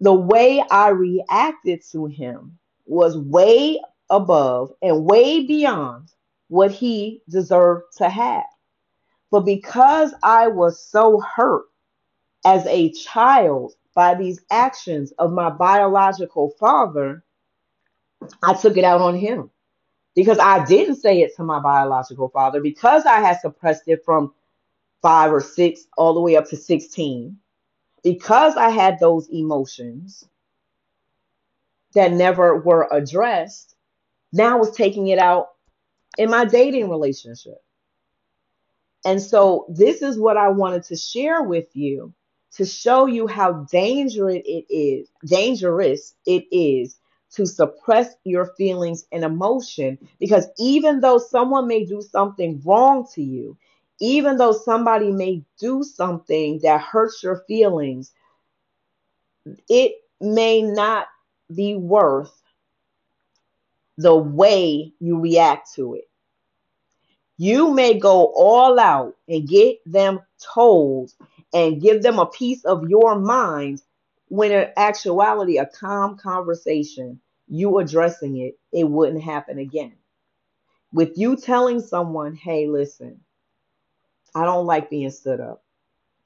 [SPEAKER 1] the way I reacted to him was way above and way beyond what he deserved to have. But because I was so hurt as a child by these actions of my biological father, I took it out on him. Because I didn't say it to my biological father, because I had suppressed it from five or six all the way up to 16, because I had those emotions that never were addressed, now I was taking it out in my dating relationship. And so this is what I wanted to share with you to show you how dangerous it is, dangerous it is to suppress your feelings and emotion because even though someone may do something wrong to you, even though somebody may do something that hurts your feelings, it may not be worth the way you react to it. You may go all out and get them told and give them a piece of your mind when in actuality, a calm conversation, you addressing it, it wouldn't happen again. With you telling someone, hey, listen, I don't like being stood up.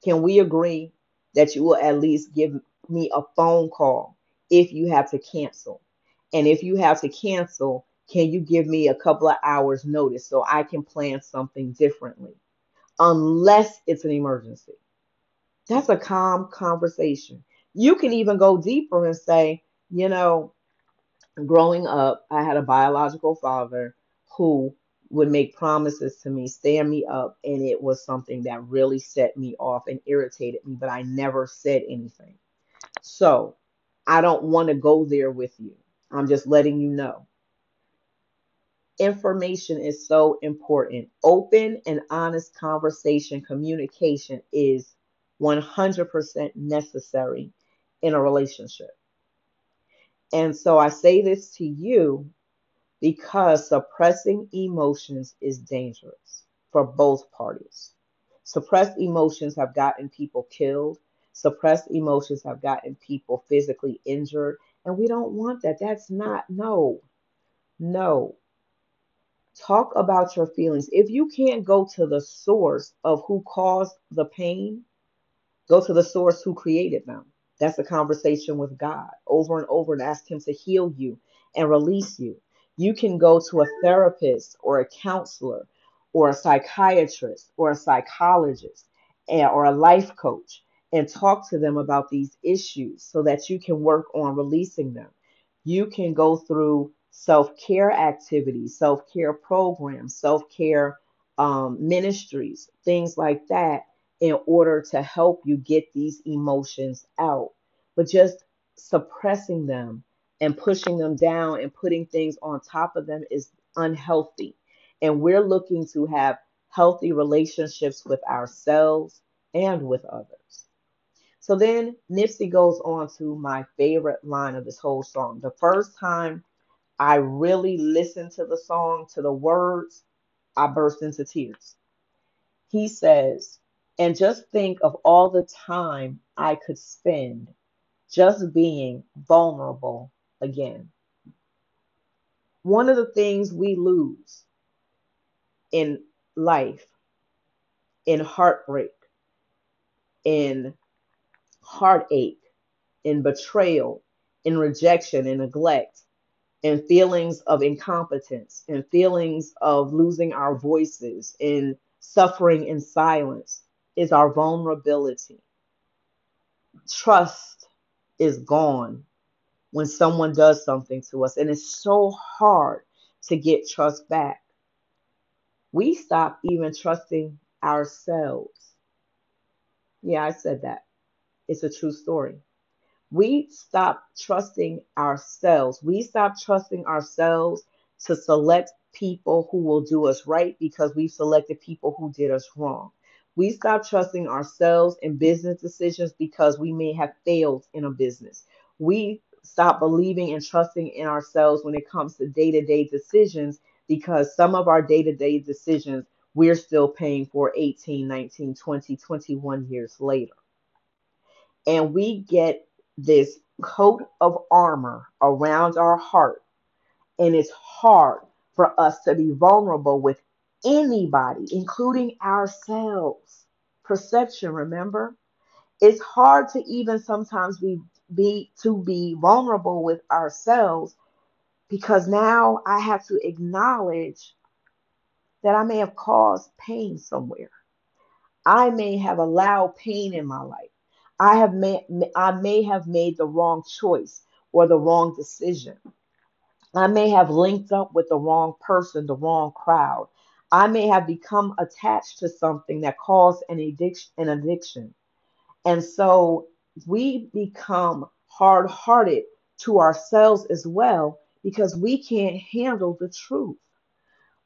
[SPEAKER 1] Can we agree that you will at least give me a phone call if you have to cancel? And if you have to cancel, can you give me a couple of hours notice so I can plan something differently? Unless it's an emergency. That's a calm conversation. You can even go deeper and say, you know, growing up, I had a biological father who would make promises to me, stand me up, and it was something that really set me off and irritated me, but I never said anything. So I don't want to go there with you. I'm just letting you know. Information is so important. Open and honest conversation, communication is 100% necessary in a relationship. And so I say this to you because suppressing emotions is dangerous for both parties. Suppressed emotions have gotten people killed. Suppressed emotions have gotten people physically injured. And we don't want that. That's not, no, no. Talk about your feelings. If you can't go to the source of who caused the pain, go to the source who created them. That's a conversation with God over and over and ask Him to heal you and release you. You can go to a therapist or a counselor or a psychiatrist or a psychologist or a life coach and talk to them about these issues so that you can work on releasing them. You can go through self care activities, self care programs, self care um, ministries, things like that, in order to help you get these emotions out. But just suppressing them and pushing them down and putting things on top of them is unhealthy. And we're looking to have healthy relationships with ourselves and with others. So then Nipsey goes on to my favorite line of this whole song. The first time I really listened to the song, to the words, I burst into tears. He says, and just think of all the time I could spend just being vulnerable again. One of the things we lose in life, in heartbreak, in heartache, in betrayal, in rejection, in neglect, in feelings of incompetence, in feelings of losing our voices, in suffering in silence, is our vulnerability. Trust is gone when someone does something to us, and it's so hard to get trust back. We stop even trusting ourselves. Yeah, I said that. It's a true story. We stop trusting ourselves. We stop trusting ourselves to select people who will do us right because we've selected people who did us wrong. We stop trusting ourselves in business decisions because we may have failed in a business. We stop believing and trusting in ourselves when it comes to day to day decisions because some of our day to day decisions we're still paying for 18, 19, 20, 21 years later. And we get this coat of armor around our heart, and it's hard for us to be vulnerable with anybody, including ourselves. Perception, remember? It's hard to even sometimes be be to be vulnerable with ourselves because now I have to acknowledge that I may have caused pain somewhere. I may have allowed pain in my life. I have made, I may have made the wrong choice or the wrong decision. I may have linked up with the wrong person, the wrong crowd. I may have become attached to something that caused an addiction, an addiction. And so we become hard hearted to ourselves as well because we can't handle the truth.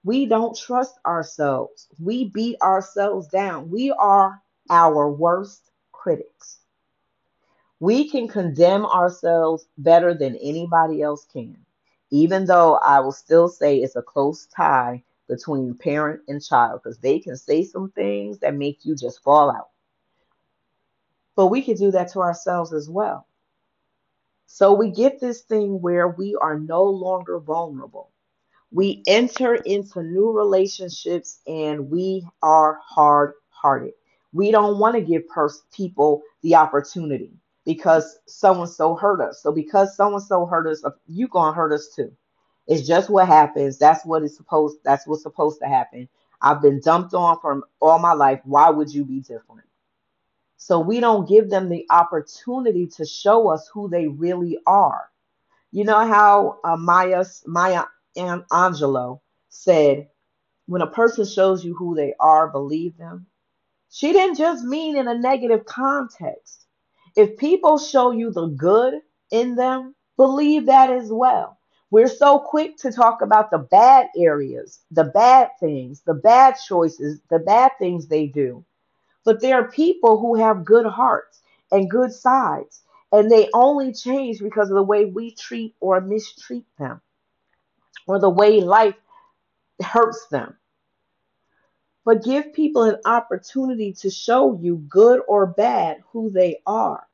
[SPEAKER 1] We don't trust ourselves. We beat ourselves down. We are our worst critics. We can condemn ourselves better than anybody else can, even though I will still say it's a close tie between parent and child because they can say some things that make you just fall out. But we can do that to ourselves as well. So we get this thing where we are no longer vulnerable. We enter into new relationships and we are hard hearted. We don't want to give pers- people the opportunity because so and so hurt us. So because so and so hurt us, you gonna hurt us too. It's just what happens. That's what is supposed. That's what's supposed to happen. I've been dumped on from all my life. Why would you be different? So we don't give them the opportunity to show us who they really are. You know how uh, Maya Maya Angelou said, "When a person shows you who they are, believe them." She didn't just mean in a negative context. If people show you the good in them, believe that as well. We're so quick to talk about the bad areas, the bad things, the bad choices, the bad things they do. But there are people who have good hearts and good sides, and they only change because of the way we treat or mistreat them or the way life hurts them. But give people an opportunity to show you, good or bad, who they are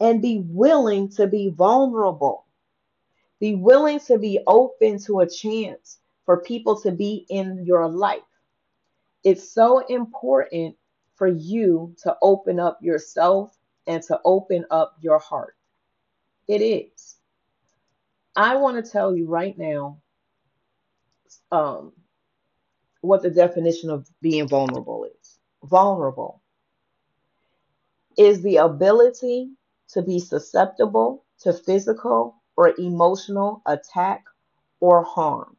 [SPEAKER 1] and be willing to be vulnerable. Be willing to be open to a chance for people to be in your life. It's so important for you to open up yourself and to open up your heart. It is. I want to tell you right now um, what the definition of being vulnerable is. Vulnerable is the ability to be susceptible to physical or emotional attack or harm.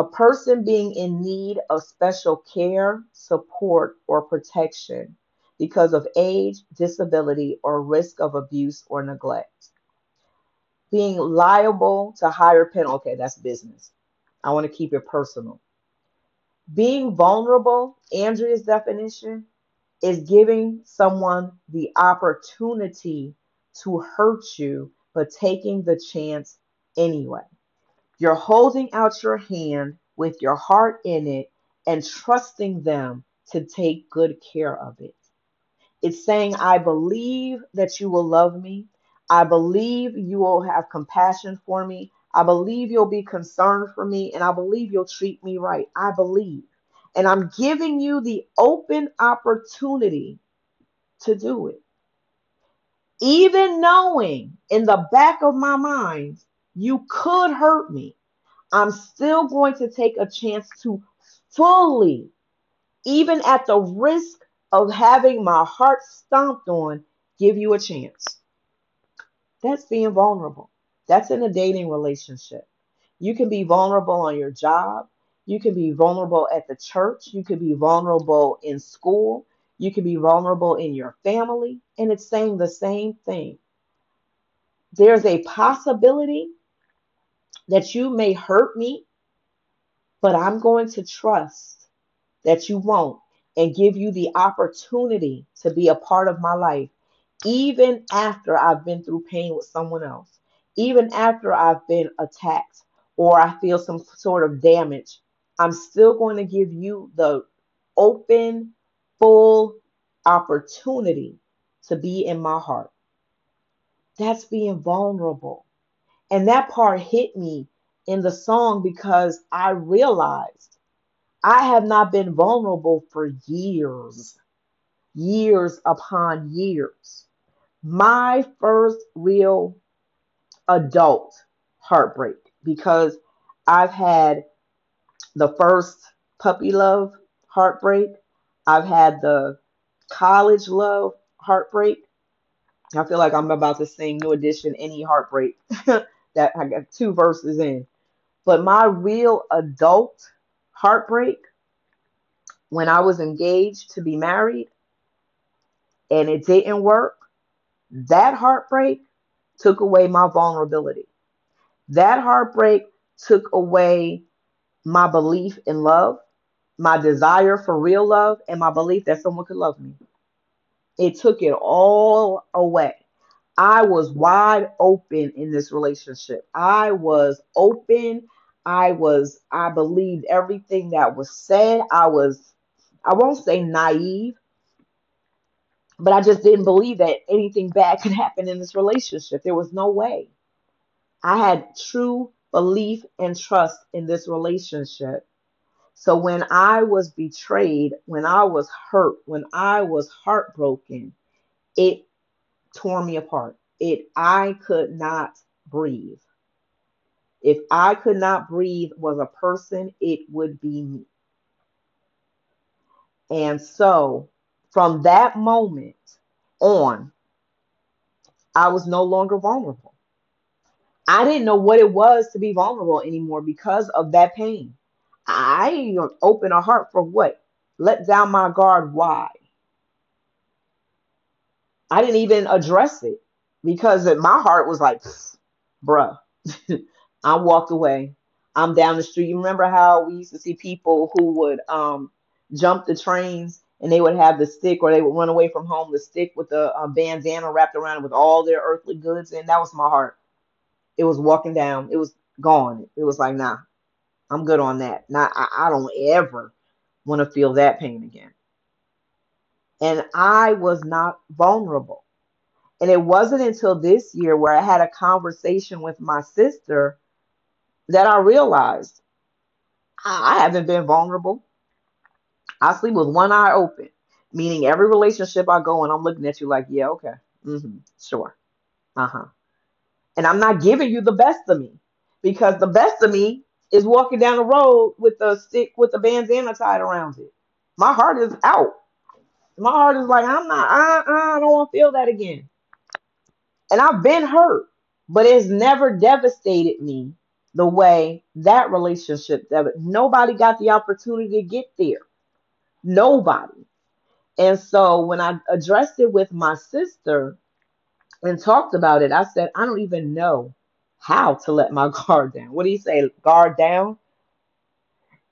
[SPEAKER 1] A person being in need of special care, support, or protection because of age, disability, or risk of abuse or neglect. Being liable to higher penalty. Okay, that's business. I want to keep it personal. Being vulnerable, Andrea's definition, is giving someone the opportunity to hurt you, but taking the chance anyway. You're holding out your hand with your heart in it and trusting them to take good care of it. It's saying, I believe that you will love me. I believe you will have compassion for me. I believe you'll be concerned for me. And I believe you'll treat me right. I believe. And I'm giving you the open opportunity to do it. Even knowing in the back of my mind, you could hurt me, I'm still going to take a chance to fully, even at the risk of having my heart stomped on, give you a chance. That's being vulnerable. That's in a dating relationship. You can be vulnerable on your job. You can be vulnerable at the church. You can be vulnerable in school. You can be vulnerable in your family. And it's saying the same thing. There's a possibility that you may hurt me, but I'm going to trust that you won't and give you the opportunity to be a part of my life, even after I've been through pain with someone else, even after I've been attacked or I feel some sort of damage. I'm still going to give you the open, full opportunity to be in my heart. That's being vulnerable. And that part hit me in the song because I realized I have not been vulnerable for years, years upon years. My first real adult heartbreak because I've had the first puppy love heartbreak. I've had the college love heartbreak. I feel like I'm about to sing New Edition, Any Heartbreak. that I got two verses in. But my real adult heartbreak when I was engaged to be married and it didn't work, that heartbreak took away my vulnerability. That heartbreak took away my belief in love, my desire for real love, and my belief that someone could love me. It took it all away. I was wide open in this relationship. I was open. I was, I believed everything that was said. I was, I won't say naive, but I just didn't believe that anything bad could happen in this relationship. There was no way. I had true belief and trust in this relationship. So when I was betrayed, when I was hurt, when I was heartbroken, it tore me apart. It I could not breathe. If I could not breathe was a person, it would be me. And so from that moment on, I was no longer vulnerable. I didn't know what it was to be vulnerable anymore because of that pain. I open a heart for what? Let down my guard. Why? I didn't even address it because my heart was like, bruh, I walked away. I'm down the street. You remember how we used to see people who would um, jump the trains and they would have the stick or they would run away from home, the stick with the uh, bandana wrapped around it with all their earthly goods. And that was my heart. It was walking down. It was gone. It was like, nah, I'm good on that. Not, I, I don't ever want to feel that pain again. And I was not vulnerable. And it wasn't until this year where I had a conversation with my sister that I realized I haven't been vulnerable. I sleep with one eye open, meaning every relationship I go in, I'm looking at you like, yeah, okay, mm-hmm, sure, uh huh. And I'm not giving you the best of me because the best of me is walking down the road with a stick with a bandana tied around it. My heart is out. My heart is like, I'm not, I, I don't want to feel that again. And I've been hurt, but it's never devastated me the way that relationship that nobody got the opportunity to get there. Nobody. And so when I addressed it with my sister and talked about it, I said, I don't even know how to let my guard down. What do you say? Guard down?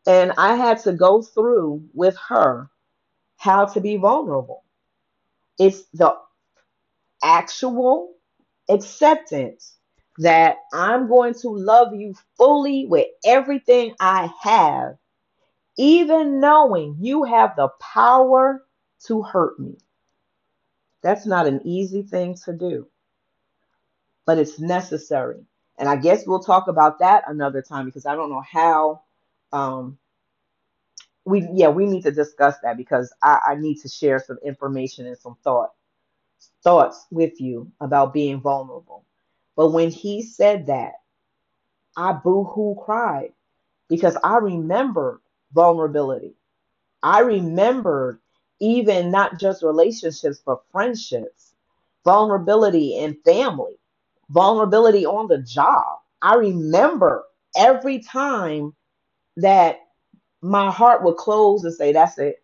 [SPEAKER 1] And I had to go through with her how to be vulnerable. It's the actual acceptance that I'm going to love you fully with everything I have, even knowing you have the power to hurt me. That's not an easy thing to do, but it's necessary. And I guess we'll talk about that another time because I don't know how. Um, we yeah we need to discuss that because I, I need to share some information and some thought thoughts with you about being vulnerable. But when he said that, I boo-hoo cried because I remembered vulnerability. I remembered even not just relationships, but friendships, vulnerability in family, vulnerability on the job. I remember every time that my heart would close and say, That's it.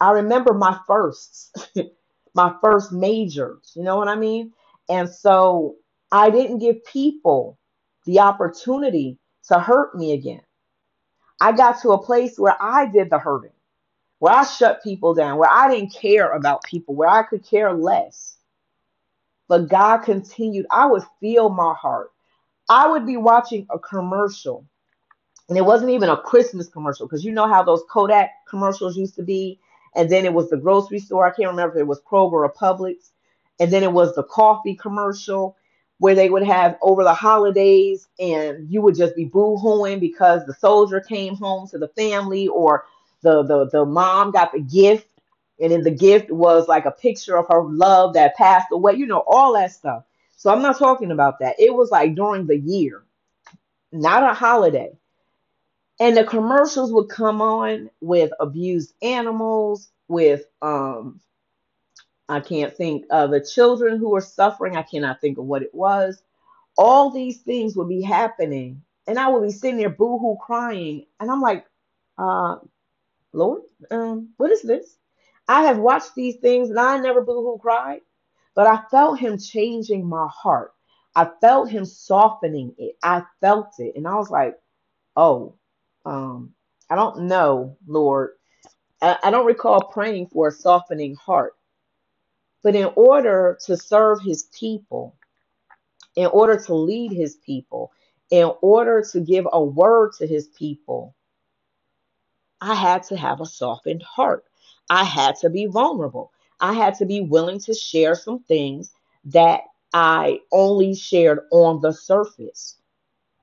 [SPEAKER 1] I remember my firsts, my first majors, you know what I mean? And so I didn't give people the opportunity to hurt me again. I got to a place where I did the hurting, where I shut people down, where I didn't care about people, where I could care less. But God continued. I would feel my heart. I would be watching a commercial, and it wasn't even a Christmas commercial because you know how those Kodak commercials used to be. And then it was the grocery store. I can't remember if it was Kroger or Publix. And then it was the coffee commercial where they would have over the holidays and you would just be boo-hooing because the soldier came home to the family or the, the, the mom got the gift and then the gift was like a picture of her love that passed away, you know, all that stuff. So I'm not talking about that. It was like during the year, not a holiday. And the commercials would come on with abused animals, with um I can't think of the children who were suffering. I cannot think of what it was. All these things would be happening. And I would be sitting there boohoo crying. And I'm like, uh, Lord, um, what is this? I have watched these things and I never boohoo cried, but I felt him changing my heart. I felt him softening it. I felt it. And I was like, oh, um, I don't know, Lord. I, I don't recall praying for a softening heart. But in order to serve his people, in order to lead his people, In order to give a word to his people, I had to have a softened heart. I had to be vulnerable. I had to be willing to share some things that I only shared on the surface.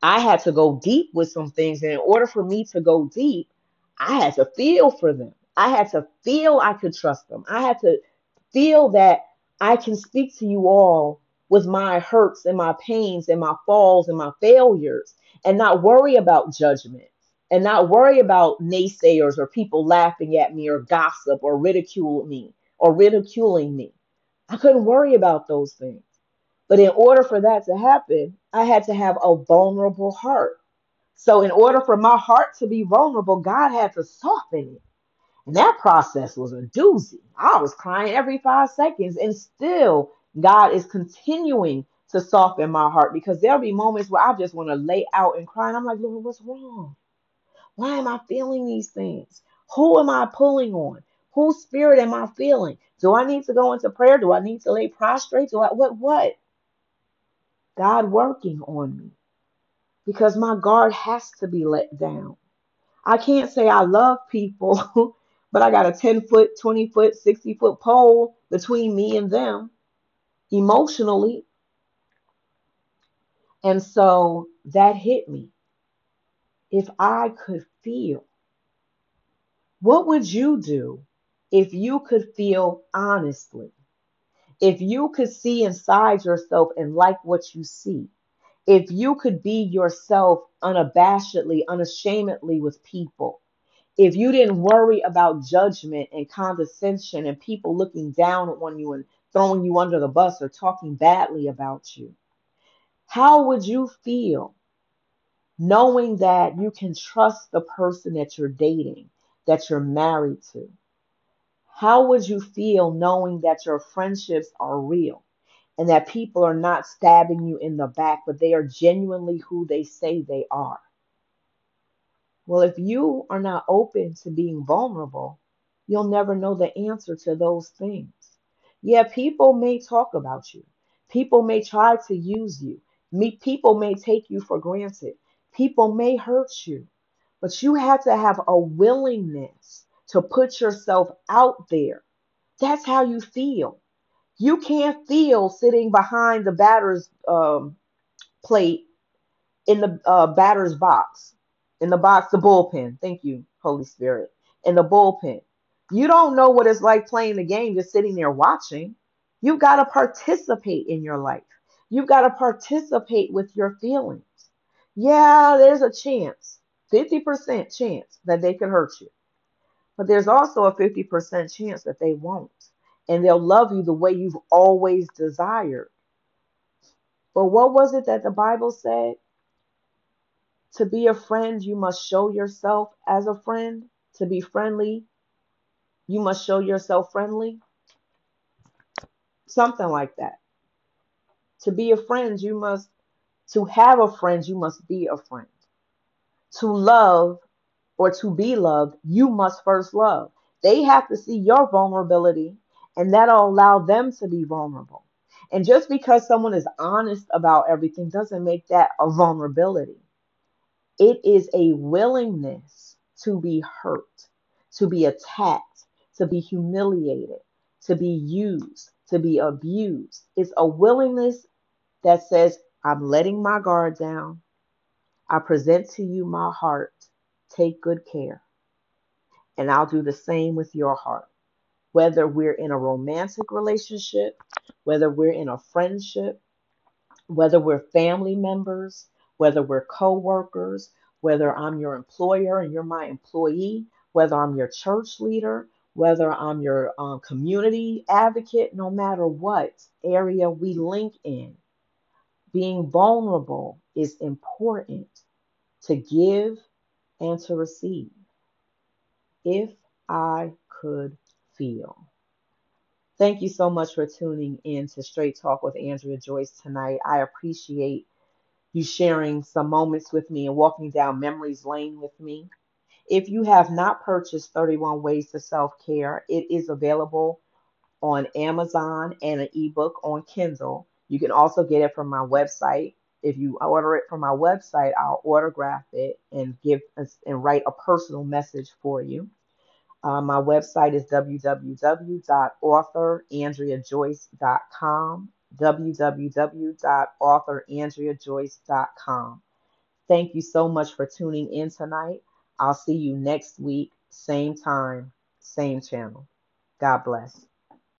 [SPEAKER 1] I had to go deep with some things. And in order for me to go deep, I had to feel for them. I had to feel I could trust them. I had to feel that I can speak to you all with my hurts and my pains and my falls and my failures and not worry about judgment and not worry about naysayers or people laughing at me or gossip or ridicule me or ridiculing me. I couldn't worry about those things. But in order for that to happen, I had to have a vulnerable heart. So, in order for my heart to be vulnerable, God had to soften it. And that process was a doozy. I was crying every five seconds, and still, God is continuing to soften my heart because there'll be moments where I just want to lay out and cry. And I'm like, Lord, what's wrong? Why am I feeling these things? Who am I pulling on? Whose spirit am I feeling? Do I need to go into prayer? Do I need to lay prostrate? Do I what what? God working on me because my guard has to be let down. I can't say I love people, but I got a 10 foot, 20 foot, 60 foot pole between me and them emotionally. And so that hit me. If I could feel, what would you do if you could feel honestly? If you could see inside yourself and like what you see? if you could be yourself unabashedly, unashamedly with people, if you didn't worry about judgment and condescension and people looking down on you and throwing you under the bus or talking badly about you, how would you feel knowing that you can trust the person that you're dating, that you're married to? How would you feel knowing that your friendships are real? and that people are not stabbing you in the back, but they are genuinely who they say they are. Well, if you are not open to being vulnerable, you'll never know the answer to those things. Yeah, people may talk about you. People may try to use you. People may take you for granted. People may hurt you. But you have to have a willingness to put yourself out there. That's how you feel. You can't feel sitting behind the batter's um, plate in the uh, batter's box, in the box, the bullpen. Thank you, Holy Spirit. In the bullpen. You don't know what it's like playing the game, just sitting there watching. You've got to participate in your life. You've got to participate with your feelings. Yeah, there's a chance, 50% chance that they could hurt you. But there's also a 50% chance that they won't. And they'll love you the way you've always desired. But what was it that the Bible said? To be a friend, you must show yourself as a friend. To be friendly, you must show yourself friendly. Something like that. To be a friend, you must, to have a friend, you must be a friend. To love or to be loved, you must first love. They have to see your vulnerability, and that'll allow them to be vulnerable. And just because someone is honest about everything doesn't make that a vulnerability. It is a willingness to be hurt, to be attacked, to be humiliated, to be used, to be abused. It's a willingness that says, I'm letting my guard down. I present to you my heart. Take good care. And I'll do the same with your heart. Whether we're in a romantic relationship, whether we're in a friendship, whether we're family members, whether we're co workers, whether I'm your employer and you're my employee, whether I'm your church leader, whether I'm your um, community advocate, no matter what area we link in, being vulnerable is important to give and to receive. If I could feel. Thank you so much for tuning in to Straight Talk with Andrea Joyce tonight. I appreciate you sharing some moments with me and walking down memories lane with me. If you have not purchased 31 Ways to Self Care, it is available on Amazon and an ebook on Kindle. You can also get it from my website, if you order it from my website, I'll autograph it and give us and write a personal message for you. Uh, my website is www.authorandreajoyce.com. www.authorandreajoyce.com. Thank you so much for tuning in tonight. I'll see you next week, same time, same channel. God bless.